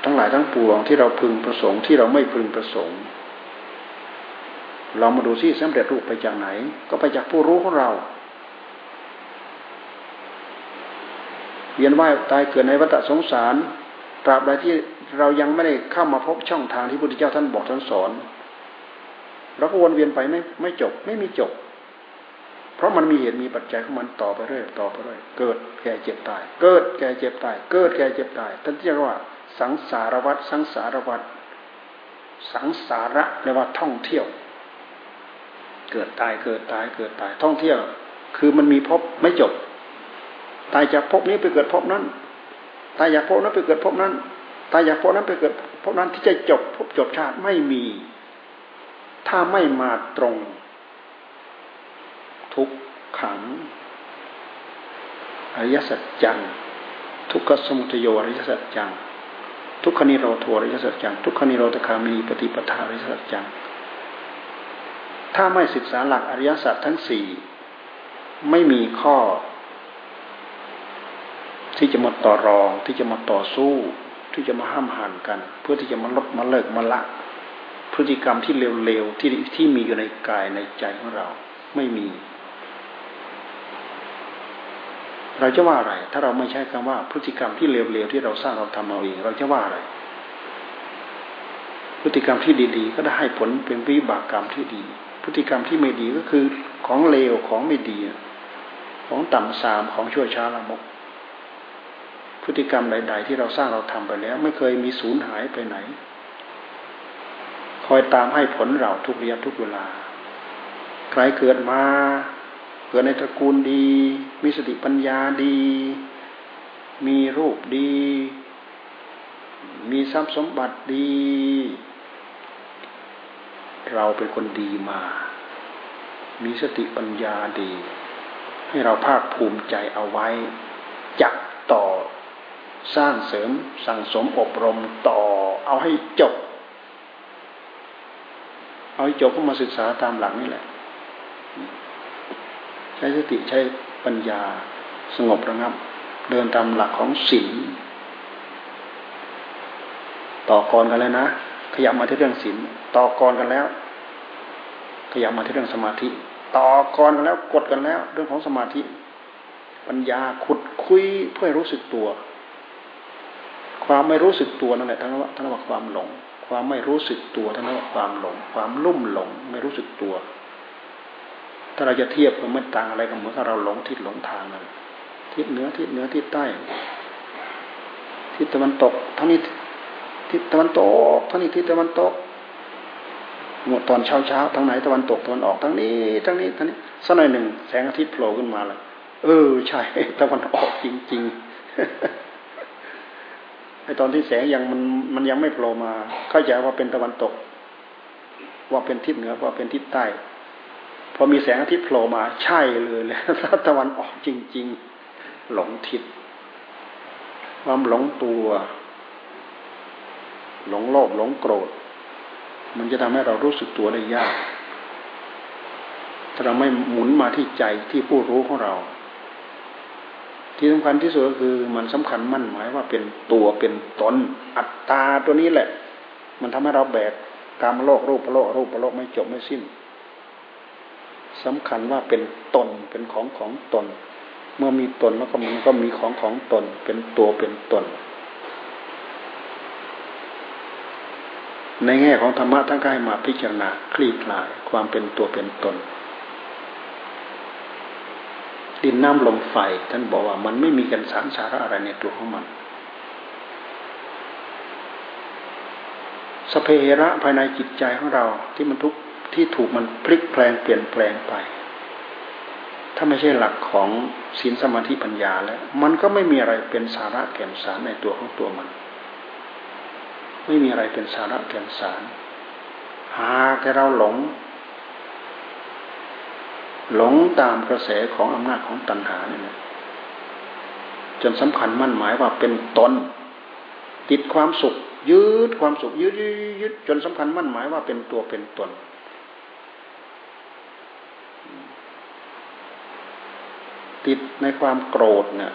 ทั้งหลายทั้งปวงที่เราพึงประสงค์ที่เราไม่พึงประสงค์ เรามาดูที่สำเร็จรูปไปจากไหน ก็ไปจากผู้รู้ของเรา เวียนว่ายตายเกิดในวัฏสงสาร ตราบใดที่เรายังไม่ได้เข้ามาพบช่องทางที่พระพุทธเจ้าท่านบอกท่านสอนเราก็วนเวียนไปไม่ไม่จบ ไม่มีจบ เพราะมันมีเหตุมีปัจจัยของมันต่อไปเรื่อยต่อไปเรื่อยเกิดแก่เจ็บตาย เกิดแก่เจ็บตาย เกิดแก่เจ็บตายท่านเรียกว่า สังสารวัฏสังสารวัฏสังสาระเรียกว่าท่องเที่ยว เกิดตายเกิดตายเกิดตายท่องเที่ยว คือมันมีพบไม่จบ ตายจากพบนี้ไปเกิดพบนั้น ตายจากพบนั้นไปเกิดพบนั้น ตายจากพบนั้นไปเกิดพบนั้นที่จะจบพจบชาติไม่มี ถ้าไม่มาตรง ทุกขังอริยสัจจัง ทุกขสมุทโยอริยสัจจัง ทุกขนิโรธอริยสัจจัง ทุกขนิโรธคามีปฏิปทาอริยสัจจัง ถ้าไม่ศึกษาหลักอริยสัจทั้งสี่ไม่มีข้อ ที่จะมาต่อรอง ที่จะมาต่อสู้ ที่จะมาห้ามหันกัน เพื่อที่จะมาลดมาเลิกมาละ พฤติกรรมที่เร็วๆที่ที่มีอยู่ในกายในใจของเราไม่มี เราจะว่าอะไร ถ้าเราไม่ใช้คำว่าพฤติกรรมที่เลวๆที่เราสร้างเราทำเอาเอง เราจะว่าอะไร พฤติกรรมที่ดีๆ ก็ได้ให้ผลเป็นวิบากกรรมที่ดี พฤติกรรมที่ไม่ดีก็คือของเลวของไม่ดี ของต่ำสามของชั่วช้าละมก พฤติกรรมใด ๆ ที่เราสร้างเราทำไปแล้ว ไม่เคยมีสูญหายไปไหน คอยตามให้ผลเราทุกระยะทุกเวลา ใครเกิดมาเกิดในตระกูลดี มีสติปัญญาดี มีรูปดี มีทรัพย์สมบัติดี เราเป็นคนดีมา มีสติปัญญาดี ให้เราภาคภูมิใจเอาไว้จักต่อ สร้างเสริมสั่งสมอบรมต่อ เอาให้จบ เอาให้จบก็มาศึกษาตามหลังนี่แหละ ใช้สติใช้ปัญญาสงบระงับ เดินตามหลักของศีลต่อกรกันแล้วนะขยับมาที่เรื่องศีลต่อกรกันแล้ว ขยับมาที่เรื่องสมาธิ ต่อกรกันแล้วกดกันแล้ว เรื่องของสมาธิ ปัญญาขุดคุยเพื่อรู้สึกตัว ความไม่รู้สึกตัวนั่นแหละทั้งว่าทั้งว่าความหลง ความไม่รู้สึกตัวทั้งว่าความหลง ความลุ่มหลง ไม่รู้สึกตัว ถ้าเราจะเทียบมันไม่ต่างอะไรกับเหมือนกับเราหลงทิศหลงทางนั่นทิศเหนือทิศเหนือทิศใต้ ทิศตะวันตกทั้งนี้ทิศตะวันตกทั้งนี้ทิศตะวันตกหมดตอนเช้าเช้าทั้งไหนตะวันตกตะวันออกทั้งนี้ทั้งนี้ทั้งนี้สักหน่อยหนึ่งแสงอาทิตย์โผล่ขึ้นมาแล้วเออใช่ตะวันออกจริง ๆ ไอตอนที่แสงยังมันมันยังไม่โผล่มาเข้าใจว่าเป็นตะวันตก ว่าเป็นทิศเหนือว่าเป็นทิศใต้พอมีแสงอาทิตย์โผล่มาใช่เลยเลยตะวันออกจริง ๆ หลงทิศความหลงตัว หลงโลภหลงโกรธ มันจะทำให้เรารู้สึกตัวได้ยากถ้าเราไม่หมุนมาที่ใจที่ผู้รู้ของเรา ที่สำคัญที่สุดก็คือมันสำคัญมั่นหมายว่าเป็นตัวเป็นตนอัตตาตัวนี้แหละ มันทำให้เราแบกกามโลกรูปโลกรูปโลกไม่จบไม่สิ้นสำคัญว่าเป็นตนเป็นของของตน เมื่อมีตนแล้วก็มันก็มีของของตน เป็นตัวเป็นตน ในแง่ของธรรมะทั้งกายมาพิจารณาคลี่คลายความเป็นตัวเป็นตน ดินน้ำลมไฟ ท่านบอกว่ามันไม่มีกันสารสาระอะไรในตัวของมันสเพระภายในจิตใจของเราที่มันทุกที่ถูกมันพลิกแปลงเปลี่ยนแปลงไป ถ้าไม่ใช่หลักของศีลสมาธิปัญญาแล้ว มันก็ไม่มีอะไรเป็นสาระแก่นสารในตัวของตัวมัน ไม่มีอะไรเป็นสาระแก่นสาร หาแค่เราหลง หลงตามกระแสของอำนาจของตัณหาเนี่ยจนสำคัญมั่นหมายว่าเป็นตน ติดความสุข ยืดความสุขยืดยืดยืดจนสำคัญมั่นหมายว่าเป็นตัวเป็นตน ติดในความโกรธเนี่ย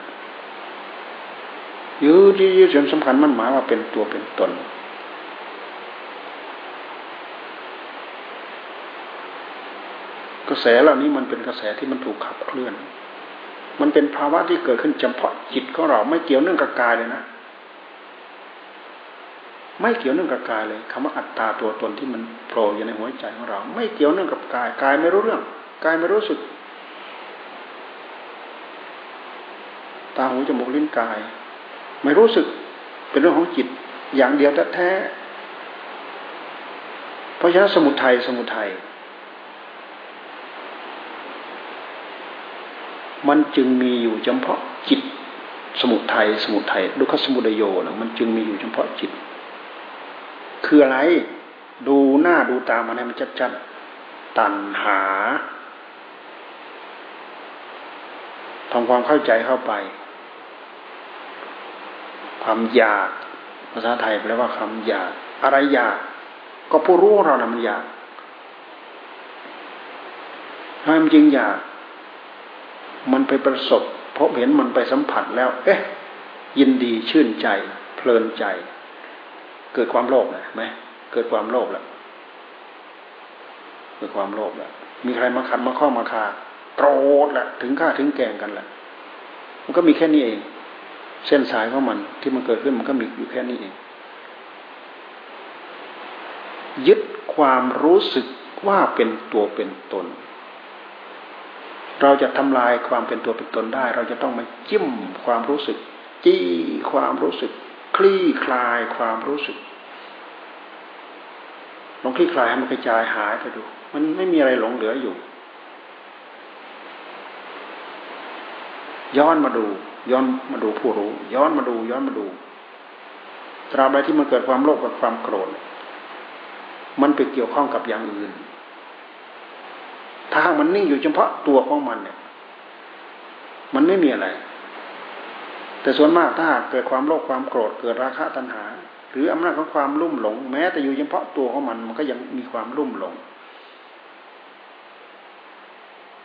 ยืดยืดจนสำคัญมั่นหมายว่าเป็นตัวเป็นตน ระแสเหล่านี้มันเป็นกระแสที่มันถูกขับเคลื่อน มันเป็นภาวะที่เกิดขึ้นเฉพาะจิตของเราไม่เกี่ยวเนื่องกับกายเลยนะ ไม่เกี่ยวเนื่องกับกายเลยคำว่าอัตตาตัวตนที่มันโผล่อยู่ในหัวใจของเรา ไม่เกี่ยวเนื่องกับกายกายไม่รู้เรื่องกายไม่รู้สึก ตาหูจมูกลิ้นกาย ไม่รู้สึกเป็นเรื่องของจิตอย่างเดียวแท้เพราะฉะนั้นสมุทัยสมุทัย มันจึงมีอยู่เฉพาะจิต สมุทัยสมุทัยดุขสมุทโยนะมันจึงมีอยู่เฉพาะจิต คืออะไร ดูหน้าดูตามันให้มันชัดๆตัณหาทำความเข้าใจเข้าไป ความอยากภาษาไทยแปลว่าคำอยาก อะไรอยาก ก็ผู้รู้เรานะมันอยากทำไมมันจริงอยาก มันไปประสบเพราะเห็นมันไปสัมผัสแล้ว เอ๊ะ ยินดีชื่นใจ เพลินใจ เกิดความโลภเลยไหมเกิดความโลภแล้วเกิดความโลภแล้วมีใครมาขัดมาข้อมาคาโกรธแหละถึงข้าถึงแกงกันแหละมันก็มีแค่นี้เอง เส้นสายของมันที่มันเกิดขึ้นมันก็มีอยู่แค่นี้เอง ยึดความรู้สึกว่าเป็นตัวเป็นตน เราจะทำลายความเป็นตัวเป็นตนได้ เราจะต้องมาจิ้มความรู้สึก จี้ความรู้สึก คลี่คลายความรู้สึกลองคลี่คลายให้มันกระจายหายไปดู มันไม่มีอะไรหลงเหลืออยู่ ย้อนมาดู ย้อนมาดูผู้รู้ ย้อนมาดู ย้อนมาดูตราบใดที่มันเกิดความโลภกับความโกรธ มันไปเกี่ยวข้องกับอย่างอื่น ถ้ามันนิ่งอยู่เฉพาะตัวของมันเนี่ย มันไม่มีอะไร แต่ส่วนมากถ้าเกิดความโลภความโกรธเกิดราคะตัณหา หรืออำนาจของความลุ่มหลง แม้แต่อยู่เฉพาะตัวของมันมันก็ยังมีความลุ่มหลง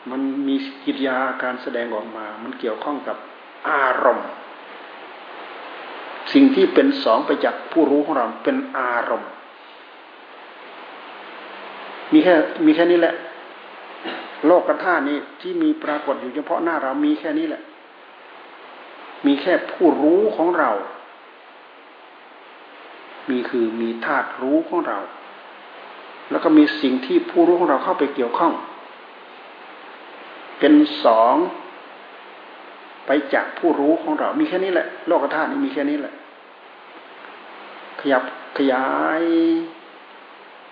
มันมีกิริยาการแสดงออกมา มันเกี่ยวข้องกับอารมณ์ สิ่งที่เป็นสองไปจากผู้รู้ของเราเป็นอารมณ์ มีแค่มีแค่นี้แหละ โลกกระท่านี้ที่มีปรากฏอยู่เฉพาะหน้าเรามีแค่นี้แหละ มีแค่ผู้รู้ของเรา มีคือมีธาตุรู้ของเรา แล้วก็มีสิ่งที่ผู้รู้ของเราเข้าไปเกี่ยวข้อง เป็นสองไปจากผู้รู้ของเรา มีแค่นี้แหละ โลกธาตุนี้มีแค่นี้แหละ ขยับขยาย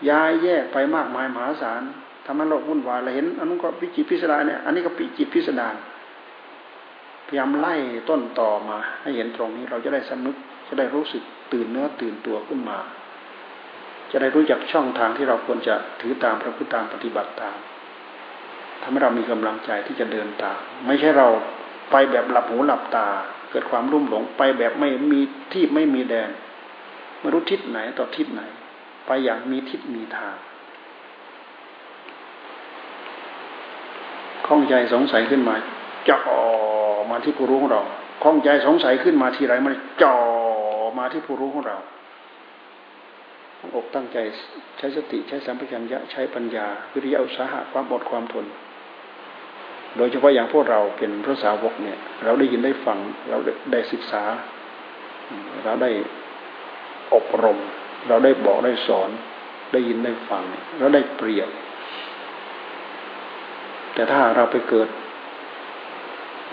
ย้ายแยกไปมากมายมหาศาล ทำให้โลกวุ่นวายเราเห็นอันนู้นก็ปิจิตพิสดารเนี่ยอันนี้ก็ปิจิตพิสดารพยายามไล่ต้นต่อมา ให้เห็นตรงนี้เราจะได้สำนึกจะได้รู้สึกตื่นเนื้อตื่นตัวขึ้นมา จะได้รู้จักช่องทางที่เราควรจะถือตามพระพุทธตามปฏิบัติตามทำให้เรามีกำลังใจที่จะเดินตาม ไม่ใช่เราไปแบบหลับหูหลับตา เกิดความรุ่มหลงไปแบบไม่มีที่ไม่มีแดนไม่รู้ทิศไหนต่อทิศไหน ไปอย่างมีทิศมีทาง ข้องใจสงสัยขึ้นมาจ่อมาที่ผู้รู้ของเราข้องใจสงสัยขึ้นมาทีไรมันจ่อมาที่ผู้รู้ของเราอกตั้งใจใช้สติใช้สัมผัสัญญะใช้ปัญญา วิริยะอุตสาหะความอดความทน โดยเฉพาะอย่างพวกเราเป็นพระสาวกเนี่ย เราได้ยินได้ฟังเราได้ศึกษา เราได้อบรม เราได้บอกได้สอน ได้ยินได้ฟัง เราได้เปรียบ แต่ถ้าเราไปเกิด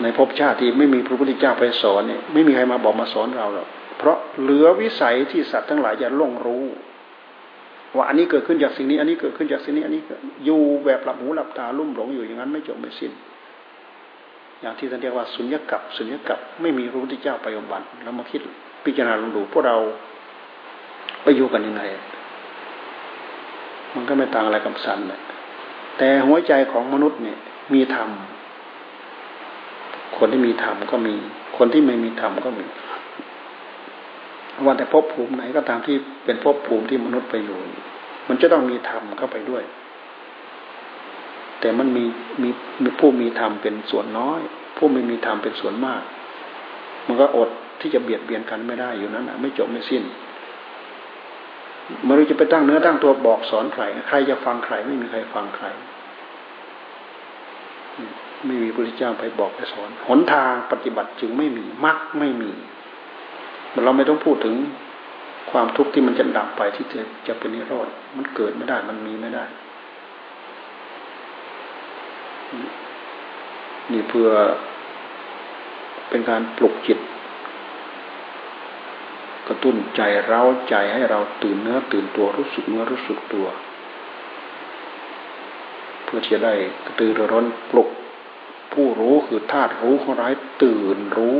ในภพชาติที่ไม่มีพระพุทธเจ้าไปสอนเนี่ยไม่มีใครมาบอกมาสอนเราหรอกเพราะเหลือวิสัยที่สัตว์ทั้งหลายจะล่งรู้ ว่าอันนี้เกิดขึ้นจากสิ่งนี้ อันนี้เกิดขึ้นจากสิ่งนี้ อันนี้อยู่แบบหลับหูหลับตาลุ่มหลงอยู่อย่างนั้นไม่จบไม่สิ้น อย่างที่ท่านเรียกว่าสุญญกับสุญญกับไม่มีพระพุทธเจ้าไปอบัติเรามาคิดพิจารณาลองดูพวกเราไปอยู่กันยังไง มันก็ไม่ต่างอะไรกับสันเลย แต่หัวใจของมนุษย์เนี่ย มีธรรม คนที่มีธรรมก็มี คนที่ไม่มีธรรมก็มีวันแต่ภพภูมิไหนก็ตามที่เป็นภพภูมิที่มนุษย์ไปอยู่ มันจะต้องมีธรรมเข้าไปด้วย แต่มันมีมีมีผู้มีธรรมเป็นส่วนน้อย ผู้ไม่มีธรรมเป็นส่วนมาก มันก็อดที่จะเบียดเบียนกันไม่ได้อยู่นั้นนะไม่จบไม่สิ้นไม่รู้จะไปตั้งเนื้อตั้งตัวบอกสอนใคร ใครจะฟังใครไม่มีใครฟังใคร ไม่มีพระพุทธเจ้าไปบอกไปสอน หนทางปฏิบัติจึงไม่มีมรรคไม่มี เราไม่ต้องพูดถึงความทุกข์ที่มันจะดับไปที่จะจะเป็นนิโรธมันเกิดไม่ได้มันมีไม่ได้ นี่เพื่อเป็นการปลุกจิต กระตุ้นใจเร้าใจให้เราตื่นเนื้อตื่นตัวรู้สึกเนื้อรู้สึกตัว เพื่อจะได้กระตือรือร้นปลุก ผู้รู้คือธาตุรู้ของเรายตื่นรู้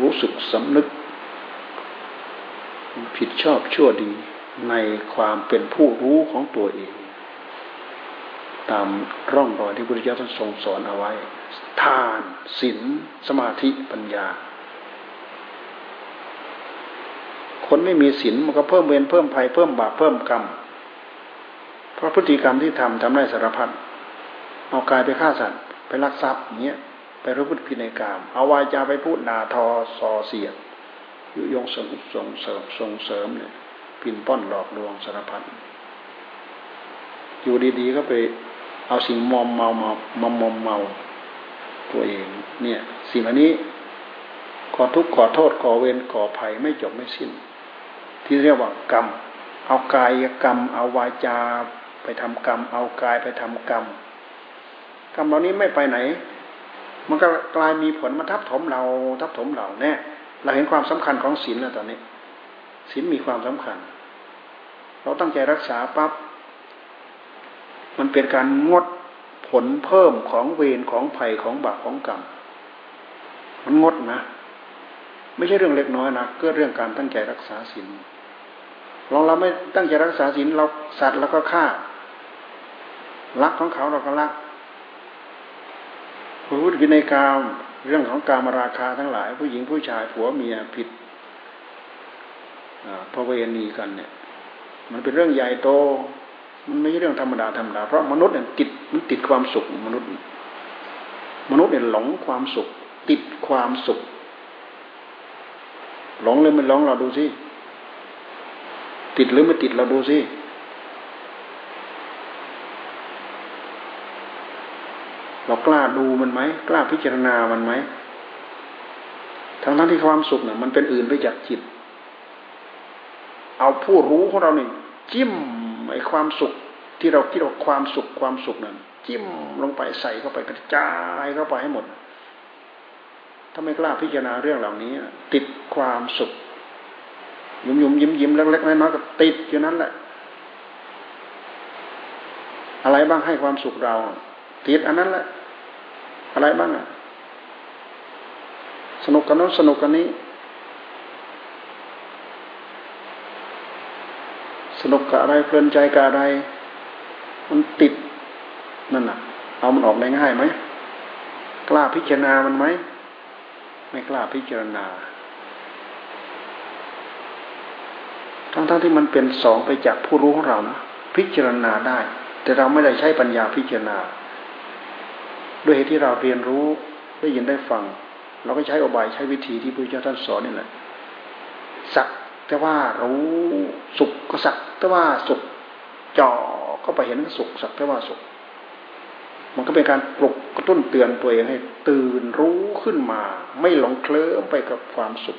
รู้สึกสำนึก ผิดชอบชั่วดีในความเป็นผู้รู้ของตัวเอง ตามร่องรอยที่พระพุทธเจ้าท่านทรงสอนเอาไว้ ทานศีลสมาธิปัญญา คนไม่มีศีลมันก็เพิ่มเวรเพิ่มภัยเพิ่มบาปเพิ่มกรรมเพราะพฤติกรรมที่ทำทำได้สารพัดเอากายไปฆ่าสัตว์ ไปลักทรัพย์เนี้ยไปรู้พฤติพินัยกรรมเอาวาจาไปพูดด่าทอส่อเสียดยุยงส่งส่งเสริมส่งเสริมเนี่ยปินป้อนหลอกลวงสารพัดอยู่ดีๆก็ไปเอาสิ่งมอมเมามามอมมเมาตัวเอง เนี่ย สิ่งอันนี้ขอทุกข์ขอโทษขอเวรขอภัยไม่จบไม่สิ้น ที่เรียกว่ากรรม เอากายกรรม เอาวาจาไปทำกรรม เอากายไปทำกรรม กรรมเหล่านี้ไม่ไปไหน มันก็กลายมีผลมาทับถมเราทับถมเราแน่เราเห็นความสำคัญของศีลแล้วตอนนี้ศีลมีความสำคัญ เราตั้งใจรักษาปับ๊บมันเป็นการงดผลเพิ่มของเวรของภัยของบาปของกรรมมันงดนะ ไม่ใช่เรื่องเล็กน้อยนะก็เรื่องการตั้งใจรักษาศีลลองเราไม่ตั้งใจรักษาศีลเราสัตว์แล้วก็ฆ่ารักของเขาเราก็รัก พูดวินัยกรรมเรื่องของการมราคาทั้งหลาย ผู้หญิงผู้ชายผัวเมียผิดพระเวณีกันเนี่ย มันเป็นเรื่องใหญ่โต มันไม่ใช่เรื่องธรรมดาธรรมดาเพราะมนุษย์เนี่ยติดมันติดความสุขมนุษย์ มนุษย์เนี่ยหลงความสุข ติดความสุข หลงหรือไม่หลงเราดูสิติดหรือไม่ติดเราดูสิ เรากล้าดูมันไหมกล้าพิจารณามันไหมทั้งทั้งที่ความสุขเนี่ยมันเป็นอื่นไปจากจิต เอาผู้รู้ของเราเนี่ยจิ้มไอ้ความสุข ที่เราคิดว่าความสุขความสุขนั้นจิ้มลงไปใส่เข้าไปกระจายเข้าไปให้หมด ถ้าไม่กล้าพิจารณาเรื่องเหล่านี้ ติดความสุข ยุ่มยุ่มยิ้มยิ้มเล็กๆน้อยๆก็ติดอยู่นั้นแหละ อะไรบ้างให้ความสุขเราติดอันนั้นแหละ อะไรบ้างอะสนุกกันนู้นสนุกกันนี้ สนุกกับอะไรเพลินใจกับอะไร มันติดนั่นน่ะ เอามันออกได้ง่ายไหมกล้าพิจารณามันไหมไม่กล้าพิจารณา ทั้งๆทที่มันเป็นสองไปจากผู้รู้ของเรานะพิจารณาได้ แต่เราไม่ได้ใช้ปัญญาพิจารณา ด้วยเหตุที่เราเรียนรู้ได้ยินได้ฟัง เราก็ใช้อบายใช้วิธีที่พระเจ้าท่านสอนนี่แหละสักแต่ว่ารู้สุขก็สักแต่ว่าสุขจ่อก็ไปเห็นสุขสักแต่ว่าสุข มันก็เป็นการปลุกกระตุ้นเตือนตัวเองให้ ตื่นรู้ขึ้นมา ไม่หลงเคลิ้มไปกับความสุข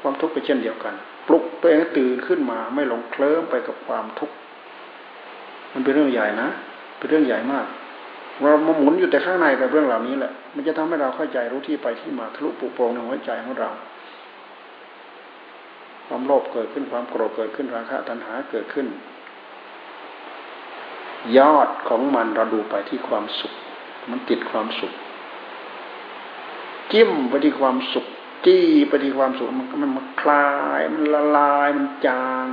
ความทุกข์ไปเช่นเดียวกัน ปลุกตัวเองให้ตื่นขึ้นมา ไม่หลงเคลิ้มไปกับความทุกข์มันเป็นเรื่องใหญ่นะ เป็นเรื่องใหญ่มาก เรามาหมุนอยู่แต่ข้างในกับเรื่องเหล่านี้แหละ มันจะทำให้เราเข้าใจรู้ที่ไปที่มาทะลุปุโปรงในหัวใจของเรา ความโลภเกิดขึ้นความโกรธเกิดขึ้นราคะตัณหาเกิดขึ้น ยอดของมันเราดูไปที่ความสุข มันติดความสุข จิ้มไปที่ความสุขจี้ไปที่ความสุขมันมันมาคลาย มันละลายมันจาง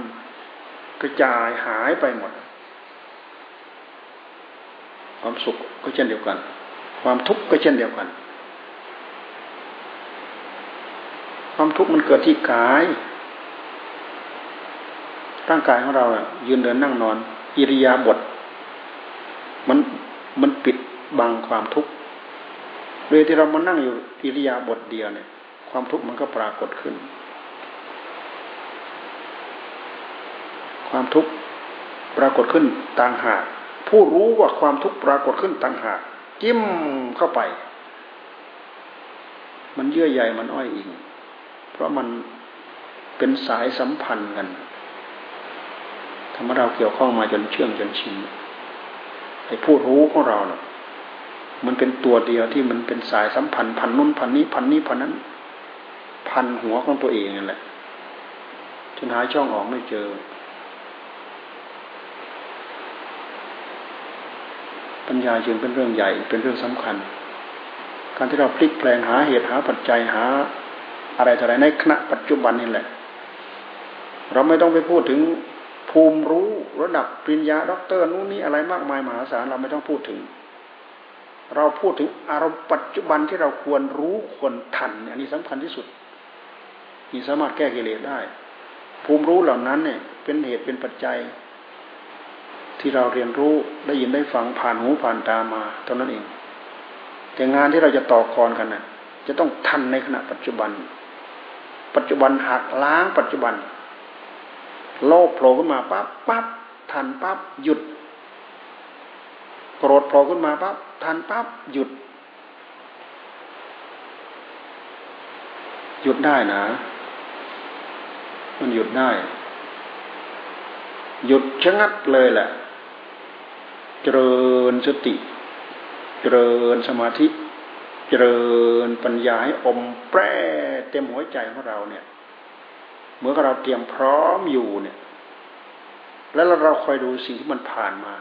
กระจายหายไปหมด ความสุขก็เช่นเดียวกัน ความทุกข์ก็เช่นเดียวกัน ความทุกข์มันเกิดที่กายร่างกายของเรายืนเดินนั่งนอน อิริยาบถมันมันปิดบังความทุกข์โดยที่เรามานั่งอยู่อิริยาบถเดียวเนี่ย ความทุกข์มันก็ปรากฏขึ้น ความทุกข์ปรากฏขึ้นต่างหาก ผู้รู้ว่าความทุกข์ปรากฏขึ้นต่างหากจิ้มเข้าไป มันเยื่อใยมันอ้อยอิง เพราะมันเป็นสายสัมพันธ์กันทำให้เราเกี่ยวข้องมาจนเชื่องจนชินไอ้ผู้รู้ของเราเนะ่ะมันเป็นตัวเดียวที่มันเป็นสายสัมพันธ์พันนู้นพันนี้พันนี้พันนั้น พันหัวของตัวเองนั่นแหละจนหาช่องออกไม่เจอ ปัญญาจึงเป็นเรื่องใหญ่เป็นเรื่องสำคัญ การที่เราพลิกแปลงหาเหตุหาปัจจัยหา อะไรต่ออะไรในขณะปัจจุบันนี่แหละ เราไม่ต้องไปพูดถึงภูมิรู้ระดับปริญญาด็อกเตอร์นู้นนี้อะไรมากมายมหาศาลเราไม่ต้องพูดถึง เราพูดถึงอารมณ์ปัจจุบันที่เราควรรู้ควรทันอันนี้สำคัญที่สุดมีสามารถแก้กิเลสได้ ภูมิรู้เหล่านั้นเนี่ย เป็นเหตุเป็นปัจจัย ที่เราเรียนรู้ได้ยินได้ฟังผ่านหูผ่านตามาเท่านั้นเอง แต่งานที่เราจะต่อกรกันน่ะ จะต้องทันในขณะปัจจุบัน ปัจจุบันหักล้างปัจจุบัน โลภโผล่ขึ้นมาปั๊บปั๊บทันปั๊บหยุด โกรธโผล่ขึ้นมาปั๊บทันปั๊บหยุด หยุดได้นะ มันหยุดได้หยุดชะงัดเลยแหละ เจริญสติ เจริญสมาธิ เจริญปัญญาให้อมแปรเต็มหัวใจของเราเนี่ยเมื่อเราเตรียมพร้อมอยู่เนี่ย แล้วเราคอยดูสิ่งที่มันผ่านมา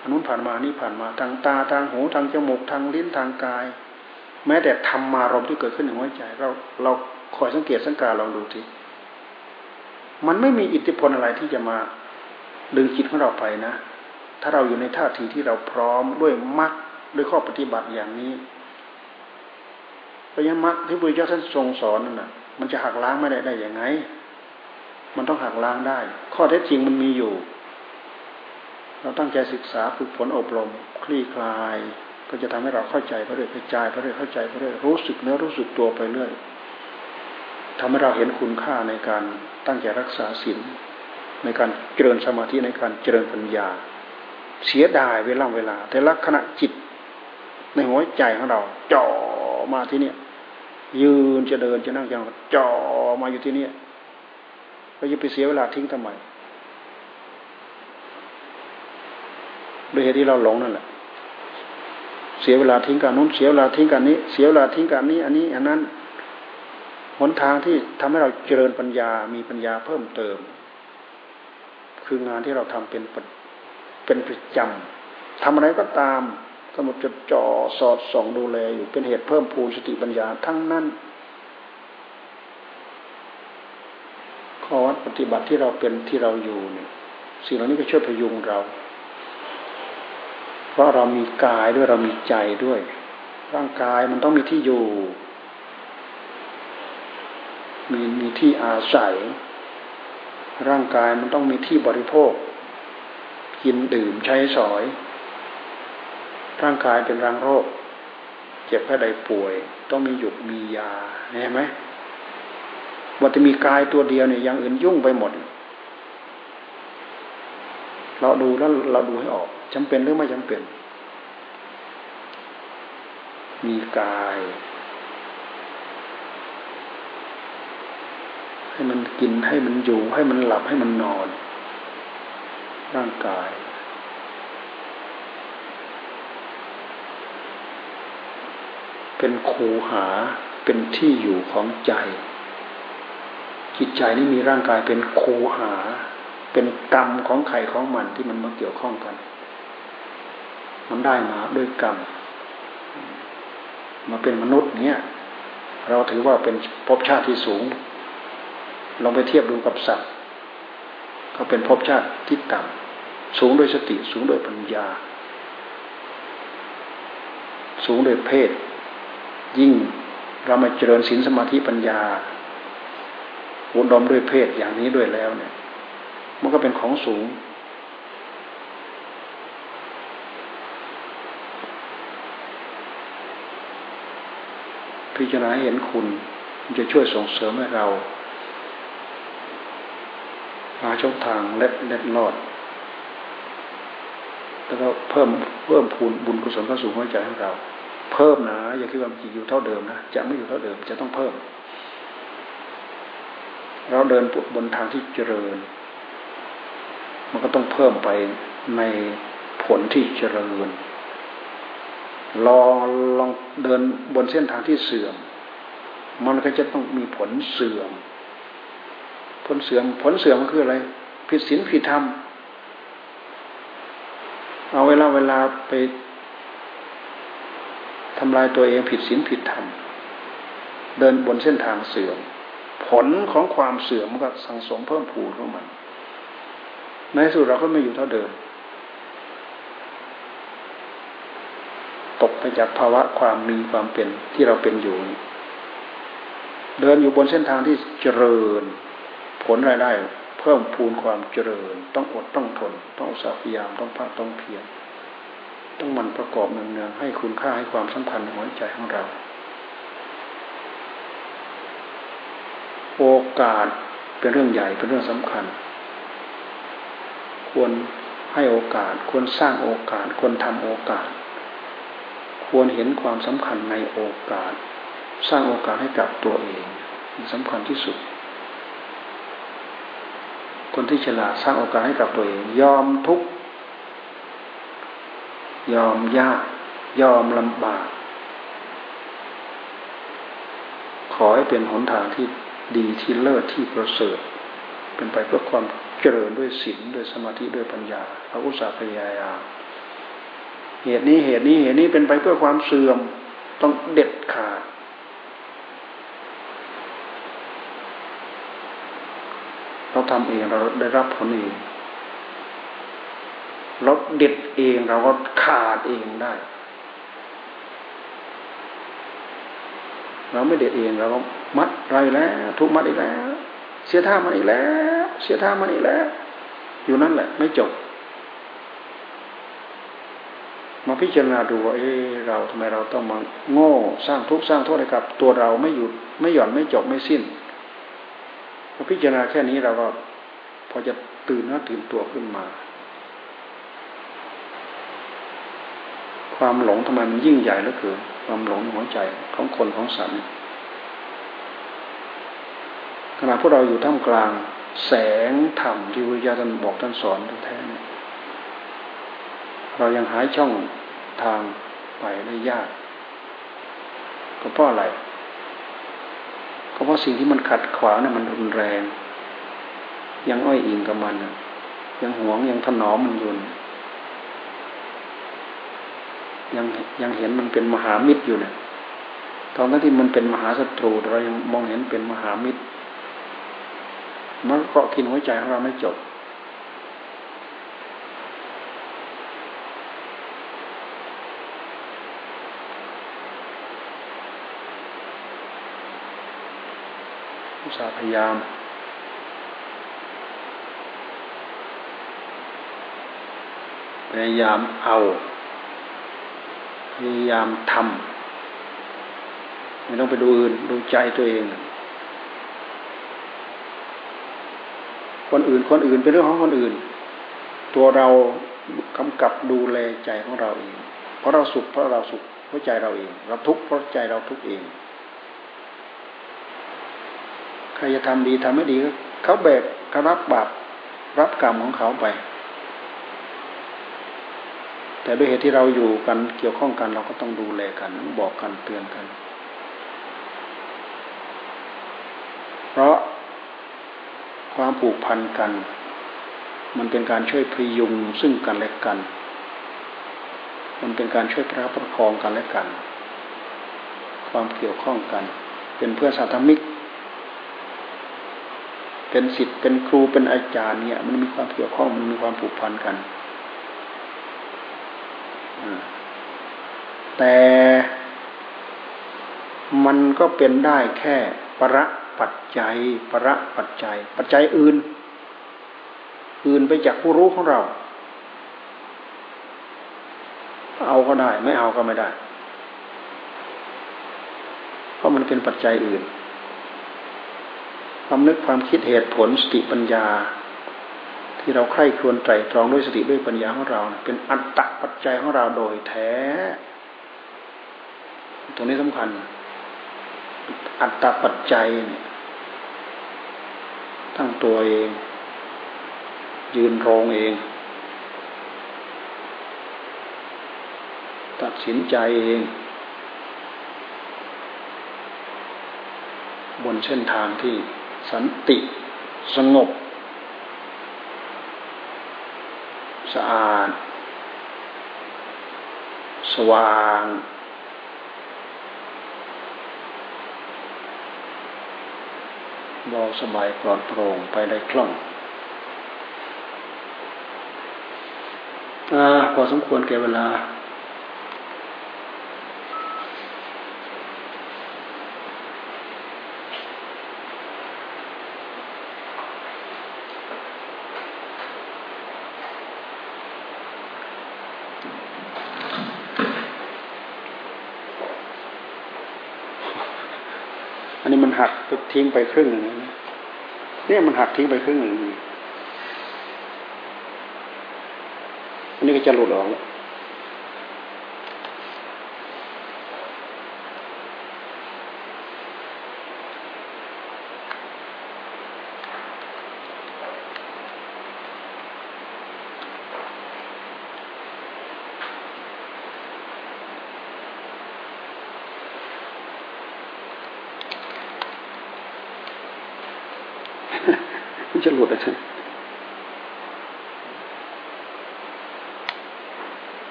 อันนู้นผ่านมานี่ผ่านมาทางตาทางหูทางจมูกทางลิ้นทางกาย แม้แต่ธรรมารมที่เกิดขึ้นในหัวใจ เราเราคอยสังเกตสังการลองดูทีมันไม่มีอิทธิพลอะไรที่จะมาดึงจิตของเราไปนะ ถ้าเราอยู่ในท่าทีที่เราพร้อมด้วยมรรคด้วยข้อปฏิบัติอย่างนี้เพราะฉะนั้นมรรคที่พระเจ้าท่านทรงสอนนั่นนะมันจะหักล้างไม่ได้ได้ยังไง มันต้องหักล้างได้ ข้อเท็จจริงมันมีอยู่ เราตั้งใจศึกษาฝึกฝนอบรม คลี่คลาย ก็จะทำให้เราเข้าใจไปเรื่อยกระจายไปเรื่อยเข้าใจไปเรื่อยรู้สึกเนื้อรู้สึกตัวไปเรื่อยทำให้เราเห็นคุณค่าในการตั้งใจรักษาศีลในการเจริญสมาธิในการเจริญปัญญา เสียดายเวลาเวลา แต่ลักษณะจิต ในหัวใจของเราจ่อมาที่เนี่ย ยืนจะเดินจะนั่งจะนอนจ่อมาอยู่ที่นี่เราจะไปเสียเวลาทิ้งทำไมโดยเหตุที่เราหลงนั่นแหละ เสียเวลาทิ้งการนู้นเสียเวลาทิ้งการนี้ เสียเวลาทิ้งการนี้ อันนี้อันนั้นหนทางที่ทำให้เราเจริญปัญญามีปัญญาเพิ่มเติม คืองานที่เราทำเป็น เป็นประจำทำอะไรก็ตามกำหนดจดจ่อสอดส่องดูแลอยู่เป็นเหตุเพิ่มพูนสติปัญญาทั้งนั้นข้อวัดปฏิบัติที่เราเป็นที่เราอยู่เนี่ยสิ่งเหล่านี้ก็ช่วยพยุงเรา เพราะเรามีกายด้วยเรามีใจด้วย ร่างกายมันต้องมีที่อยู่ มีมีที่อาศัย ร่างกายมันต้องมีที่บริโภค กินดื่มใช้สอย ร่างกายเป็นรังโรค เจ็บแค่ใดป่วย ต้องมีหยุดมียาเห็นไหมว่าจะมีกายตัวเดียวเนี่ยยังอื่นยุ่งไปหมด เราดูแล้วเราดูให้ออกจำเป็นหรือไม่จำเป็น มีกาย ให้มันกินให้มันอยู่ให้มันหลับให้มันนอน ร่างกาย เป็นคูหาเป็นที่อยู่ของใจ จิตใจนี่มีร่างกายเป็นโคหา เป็นกรรมของใครของมันที่มันมาเกี่ยวข้องกัน มันได้มาด้วยกรรมมาเป็นมนุษย์เนี้ยเราถือว่าเป็นภพชาติที่สูงลองไปเทียบดูกับสัตว์ เขาเป็นภพชาติที่ต่ำสูงโดยสติ สูงโดยปัญญา สูงโดยเพศ ยิ่งเรามาเจริญศีลสมาธิปัญญาอุดมด้วยเพศอย่างนี้ด้วยแล้วเนี่ย มันก็เป็นของสูงพิจารณาเห็นคุณจะช่วยส่งเสริมให้เราาช่องทางเล็ดเล็ดลอด แล้วก็เพิ่มเพิ่มพูนบุญกุศลเข้าสู่หัวใจของเรา เพิ่มนะอย่าคิดว่ามันจะอยู่เท่าเดิมนะจะไม่อยู่เท่าเดิมจะต้องเพิ่ม เราเดินบนทางที่เจริญ มันก็ต้องเพิ่มไปในผลที่เจริญลองลองเดินบนเส้นทางที่เสื่อม มันก็จะต้องมีผลเสื่อม ผลเสื่อมผลเสื่อมก็คืออะไร ผิดศีลผิดธรรมเอาเวลาเวลาไปทำลายตัวเองผิดศีลผิดธรรมเดินบนเส้นทางเสื่อม ผลของความเสื่อมมันก็สังสมเพิ่มพูนของมัน ในสุดเราก็ไม่อยู่เท่าเดิม ตกไปจากภาวะความมีความเป็นที่เราเป็นอยู่ เดินอยู่บนเส้นทางที่เจริญ ผลรายได้ เพิ่มพูนความเจริญ ต้องอดต้องทน ต้องสัพยามต้องภาคต้องเพียรต้องมันประกอบเนืองๆให้คุณค่าให้ความสำคัญในหัวใจของเรา โอกาสเป็นเรื่องใหญ่เป็นเรื่องสำคัญ ควรให้โอกาส ควรสร้างโอกาส ควรทำโอกาส ควรเห็นความสำคัญในโอกาส สร้างโอกาสให้กับตัวเองสำคัญที่สุด คนที่ฉลาดสร้างโอกาสให้กับตัวเอง ยอมทุกยอมยาก ยอมลำบาก ขอให้เป็นหนทางที่ดีที่เลิศที่ประเสริฐ เป็นไปเพื่อความเจริญด้วยศีลด้วยสมาธิด้วยปัญญาพระอุตสาพยายามเหตุนี้เหตุนี้เหตุนี้เป็นไปเพื่อความเสื่อมต้องเด็ดขาด เราทำเองเราได้รับผลเองเราเด็ดเองเราก็ขาดเองได้ เราไม่เด็ดเองเราก็มัดไรแล้ว ทุกมัดอีกแล้ว เสียท่ามันอีกแล้ว เสียท่ามันอีกแล้ว อยู่นั่นแหละ ไม่จบ มาพิจารณาดูว่าเออเราทำไมเราต้องมาโง่สร้างทุกข์สร้างโทษให้กับ ตัวเราไม่หยุดไม่หย่อนไม่จบไม่สิ้น พิจารณาแค่นี้เราก็พอจะตื่นนะตื่นตัวขึ้นมา ความหลงทำไมมันยิ่งใหญ่เหลือเกินความหลงหัวใจของคนของสัตว์ขณะพวกเราอยู่ท่ามกลางแสงธรรมที่พระญาท่านบอกท่านสอนแท้เรายังหายช่องทางไปได้ยาก ก็เพราะอะไร ราะสิ่งที่มันขัดขวางเนี่ยมันรุนแรง ยังอ้อยอิงกับมันยังหวงยังถนอมมันอยู่ยังยังเห็นมันเป็นมหามิตรอยู่เนี่ยตอนนั้นที่มันเป็นมหาศัตรูเรายังมองเห็นเป็นมหามิตร มันเกาะกินหัวใจของเราไม่จบ สาพยายาม พยายามเอา พยายามทำไม่ต้องไปดูอื่นดูใจตัวเอง คนอื่นคนอื่นเป็นเรื่องของคนอื่น ตัวเรากำกับดูแลใจของเราเอง เพราะเราสุขเพราะเราสุขเพราะใจเราเอง เราทุกข์เพราะใจเราทุกข์เอง ใครจะทำดีทำไม่ดีเขาแบกเขารับบาปรับกรรมของเขาไป แต่ด้วยเหตุที่เราอยู่กันเกี่ยวข้องกันเราก็ต้องดูแลกันบอกกันเตือนกัน เพราะความผูกพันกัน มันเป็นการช่วยพยุงซึ่งกันและกัน มันเป็นการช่วยประประคองกันและกัน ความเกี่ยวข้องกัน เป็นเพื่อนสาธมิก เป็นสิทธิ์เป็นครูเป็นอาจารย์เนี่ย มันมีความเกี่ยวข้องมันมีความผูกพันกันแต่มันก็เป็นได้แค่ประปัจจัยประปัจจัย ปัจจัยอื่น อื่นไปจากผู้รู้ของเรา เอาก็ได้ ไม่เอาก็ไม่ได้ เพราะมันเป็นปัจจัยอื่น ความนึกความคิดเหตุผลสติปัญญา ที่เราใคร่ครวญไตรตรองด้วยสติด้วยปัญญาของเรา เป็นอัตตะปัจจัยของเราโดยแท้ ตรงนี้สำคัญ อัตตปัจจัยเนี่ยตั้งตัวเอง ยืนโรงเอง ตัดสินใจเอง บนเส้นทางที่ สันติสงบ สะอาด สว่างเบาสบายปลอดโปร่งไปได้คล่องอ่าพอสมควรแก่เวลา อันนี้มันหัก ทิ้งไปครึ่งหนึ่งเนี่ยมันหักทิ้งไปครึ่งหนึ่งอันนี้ก็จะหลุดออกแล้ว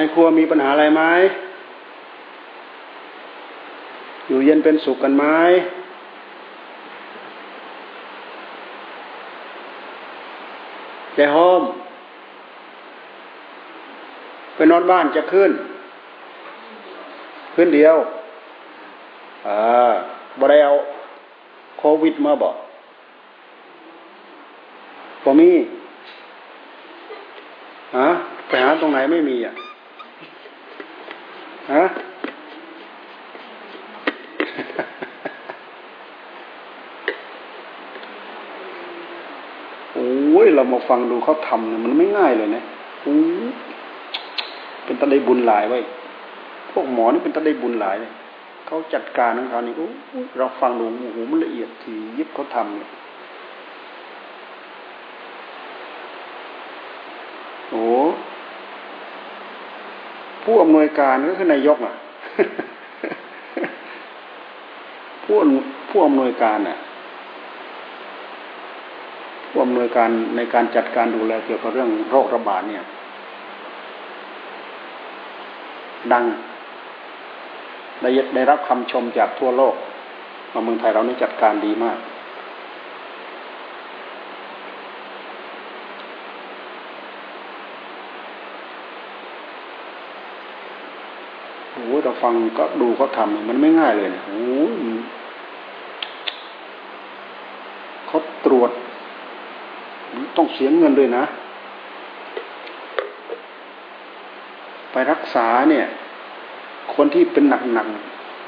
ในครัวมีปัญหาอะไรไหมอยู่เย็นเป็นสุขกันไหมใจหอมไปนอนบ้านจะขึ้น ขึ้นเดียว อ่าบ่ได้เอาโควิดมาบอกพอมีฮะไปหาตรงไหนไม่มีอะฮะเรามา ฟังดูเขาทำเนี่ยมันไม่ง่ายเลยนะอู้เป็นตะไดบุญหลายไว้ พวกหมอนี่เป็นตะไดบุญหลายเลยเขาจัดการของเขานี่อู้เราฟังดูโอ้โหมันละเอียดทียิบเขาทำเนี่ยโอ้ผู้อำนวยการก็คือนายกอะ ผู้ผู้อำนวยการอะ ผู้อำนวยการในการจัดการดูแลเกี่ยวกับเรื่องโรคระบาดเนี่ย ดังได้ได้รับคำชมจากทั่วโลกว่าเมืองไทยเรานี่จัดการดีมาก โอ้เราฟังก็ดูเขาทำมันไม่ง่ายเลยนะโอ้เขาตรวจ ต้องเสียเงินด้วยนะ ไปรักษาเนี่ย คนที่เป็นหนัก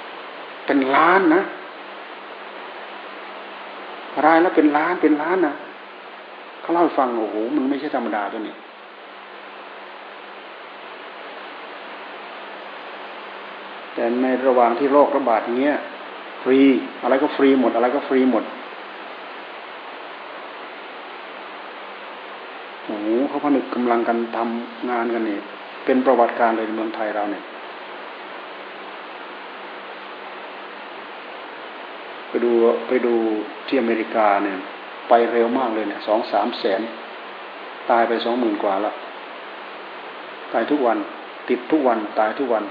ๆเป็นล้านนะรายแล้วเป็นล้านเป็นล้านนะเขาเล่าให้ฟังโอ้โหมันไม่ใช่ธรรมดาตัวนี้แต่ในระหว่างที่โรคระบาดอย่างเงี้ย ฟรี อะไรก็ฟรีหมด อะไรก็ฟรีหมดโอ้โหเขา ผนึกกำลังกันทำงานกันนี่เป็นประวัติการเลยในเมืองไทยเราเนี่ยไปดูไปดูที่อเมริกาเนี่ย ไปเร็วมากเลยเนี่ยสองสามแสน ตายไปสองหมื่นกว่าล้วตายทุกวัน ติดทุกวันตายทุกวัน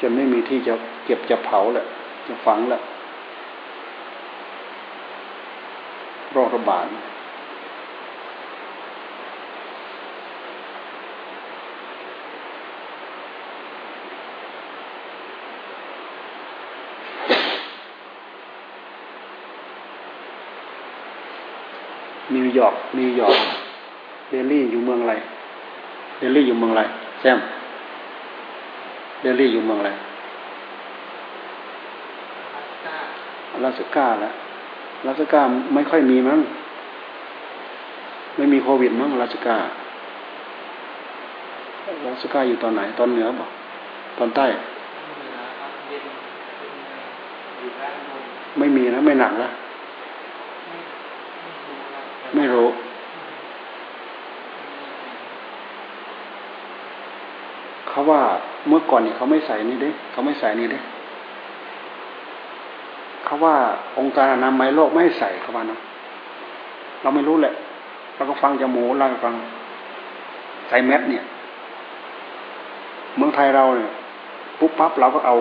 จนไม่มีที่จะเก็บจะเผาแหละจะฝังแหละโรคระบาด ยอร์กนิวยอร์กเดลี่อยู่เมืองอะไรเดลี่อยู่เมืองอะไรแซมเดลี่อยู่เมืองอะไรลาสก้าแล้วลาสก้าไม่ค่อยมีมั้งไม่มีโควิดมั้งลาสก้าลาสก้าอยู่ตอนไหน ตอนเหนือบอกตอนใต้ไม่มีนะไม่หนักนะ ไม่รู้ เขาว่าเมื่อก่อนเนี่ยเขาไม่ใส่นี่เด้เขาไม่ใส่นี่เด้เขาว่าองค์การอนามัยโลกไม่ใส่เขาว่านะเราไม่รู้แหละ เราก็ฟังจมูเราก็ฟังใส่แมสเนี่ย เมืองไทยเราเนี่ยปุ๊บปั๊บเราก็เอา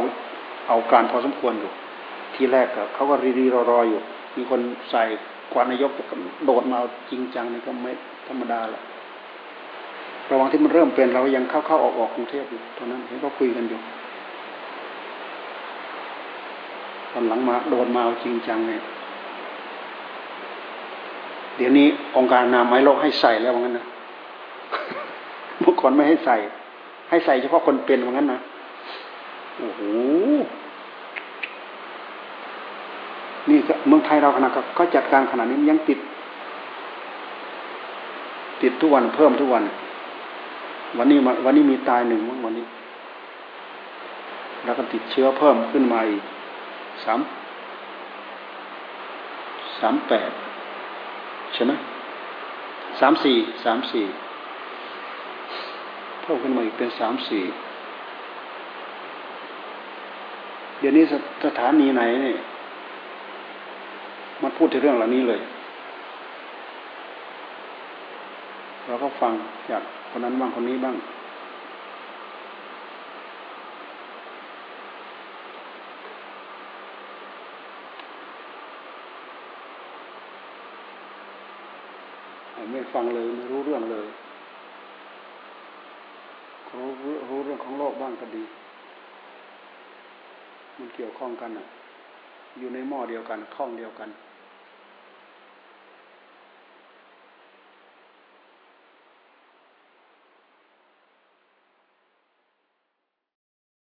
เอาการพอสมควรอยู่ ทีแรกเขาก็รีรีรอรออยู่ มีคนใส่ กวานายกโดดมาจริงจังนี่ก็ไม่ธรรมดาละระหว่างที่มันเริ่มเป็นเรายังเข้าเข้าออกออกกรุงเทพอยู่ตอนนั้นเห็นก็คุยกันอยู่ตอนหลังมาโดนมาจริงจังเนี่ยเดี๋ยวนี้องค์การนามัยโลกให้ใส่แล้วว่างั้นนะเมื่อก่อนไม่ให้ใส่ ให้ใส่เฉพาะคนเป็นว่างั้นนะโอ้โห นี่เมืองไทยเราขนาดก็จัดการขนาดนี้ยังติด ติดทุกวันเพิ่มทุกวัน วันนี้วันนี้มีตายหนึ่งวันนี้ แล้วก็ติดเชื้อเพิ่มขึ้นมาอีกสามสามแปดใช่ไหมสามสี่สามสี่เพิ่มขึ้นมาอีกเป็นสามสี่เดี๋ยวนี้สถานีไหนเนี่ย มันพูดถึงเรื่องเหล่านี้เลย เราก็ฟังจากคนนั้นบ้างคนนี้บ้าง ไม่ฟังเลยไม่รู้เรื่องเลยรู้รู้เรื่องของโลกบ้างก็ดี มันเกี่ยวข้องกันอะ อยู่ในหม้อเดียวกัน ข้องเดียวกัน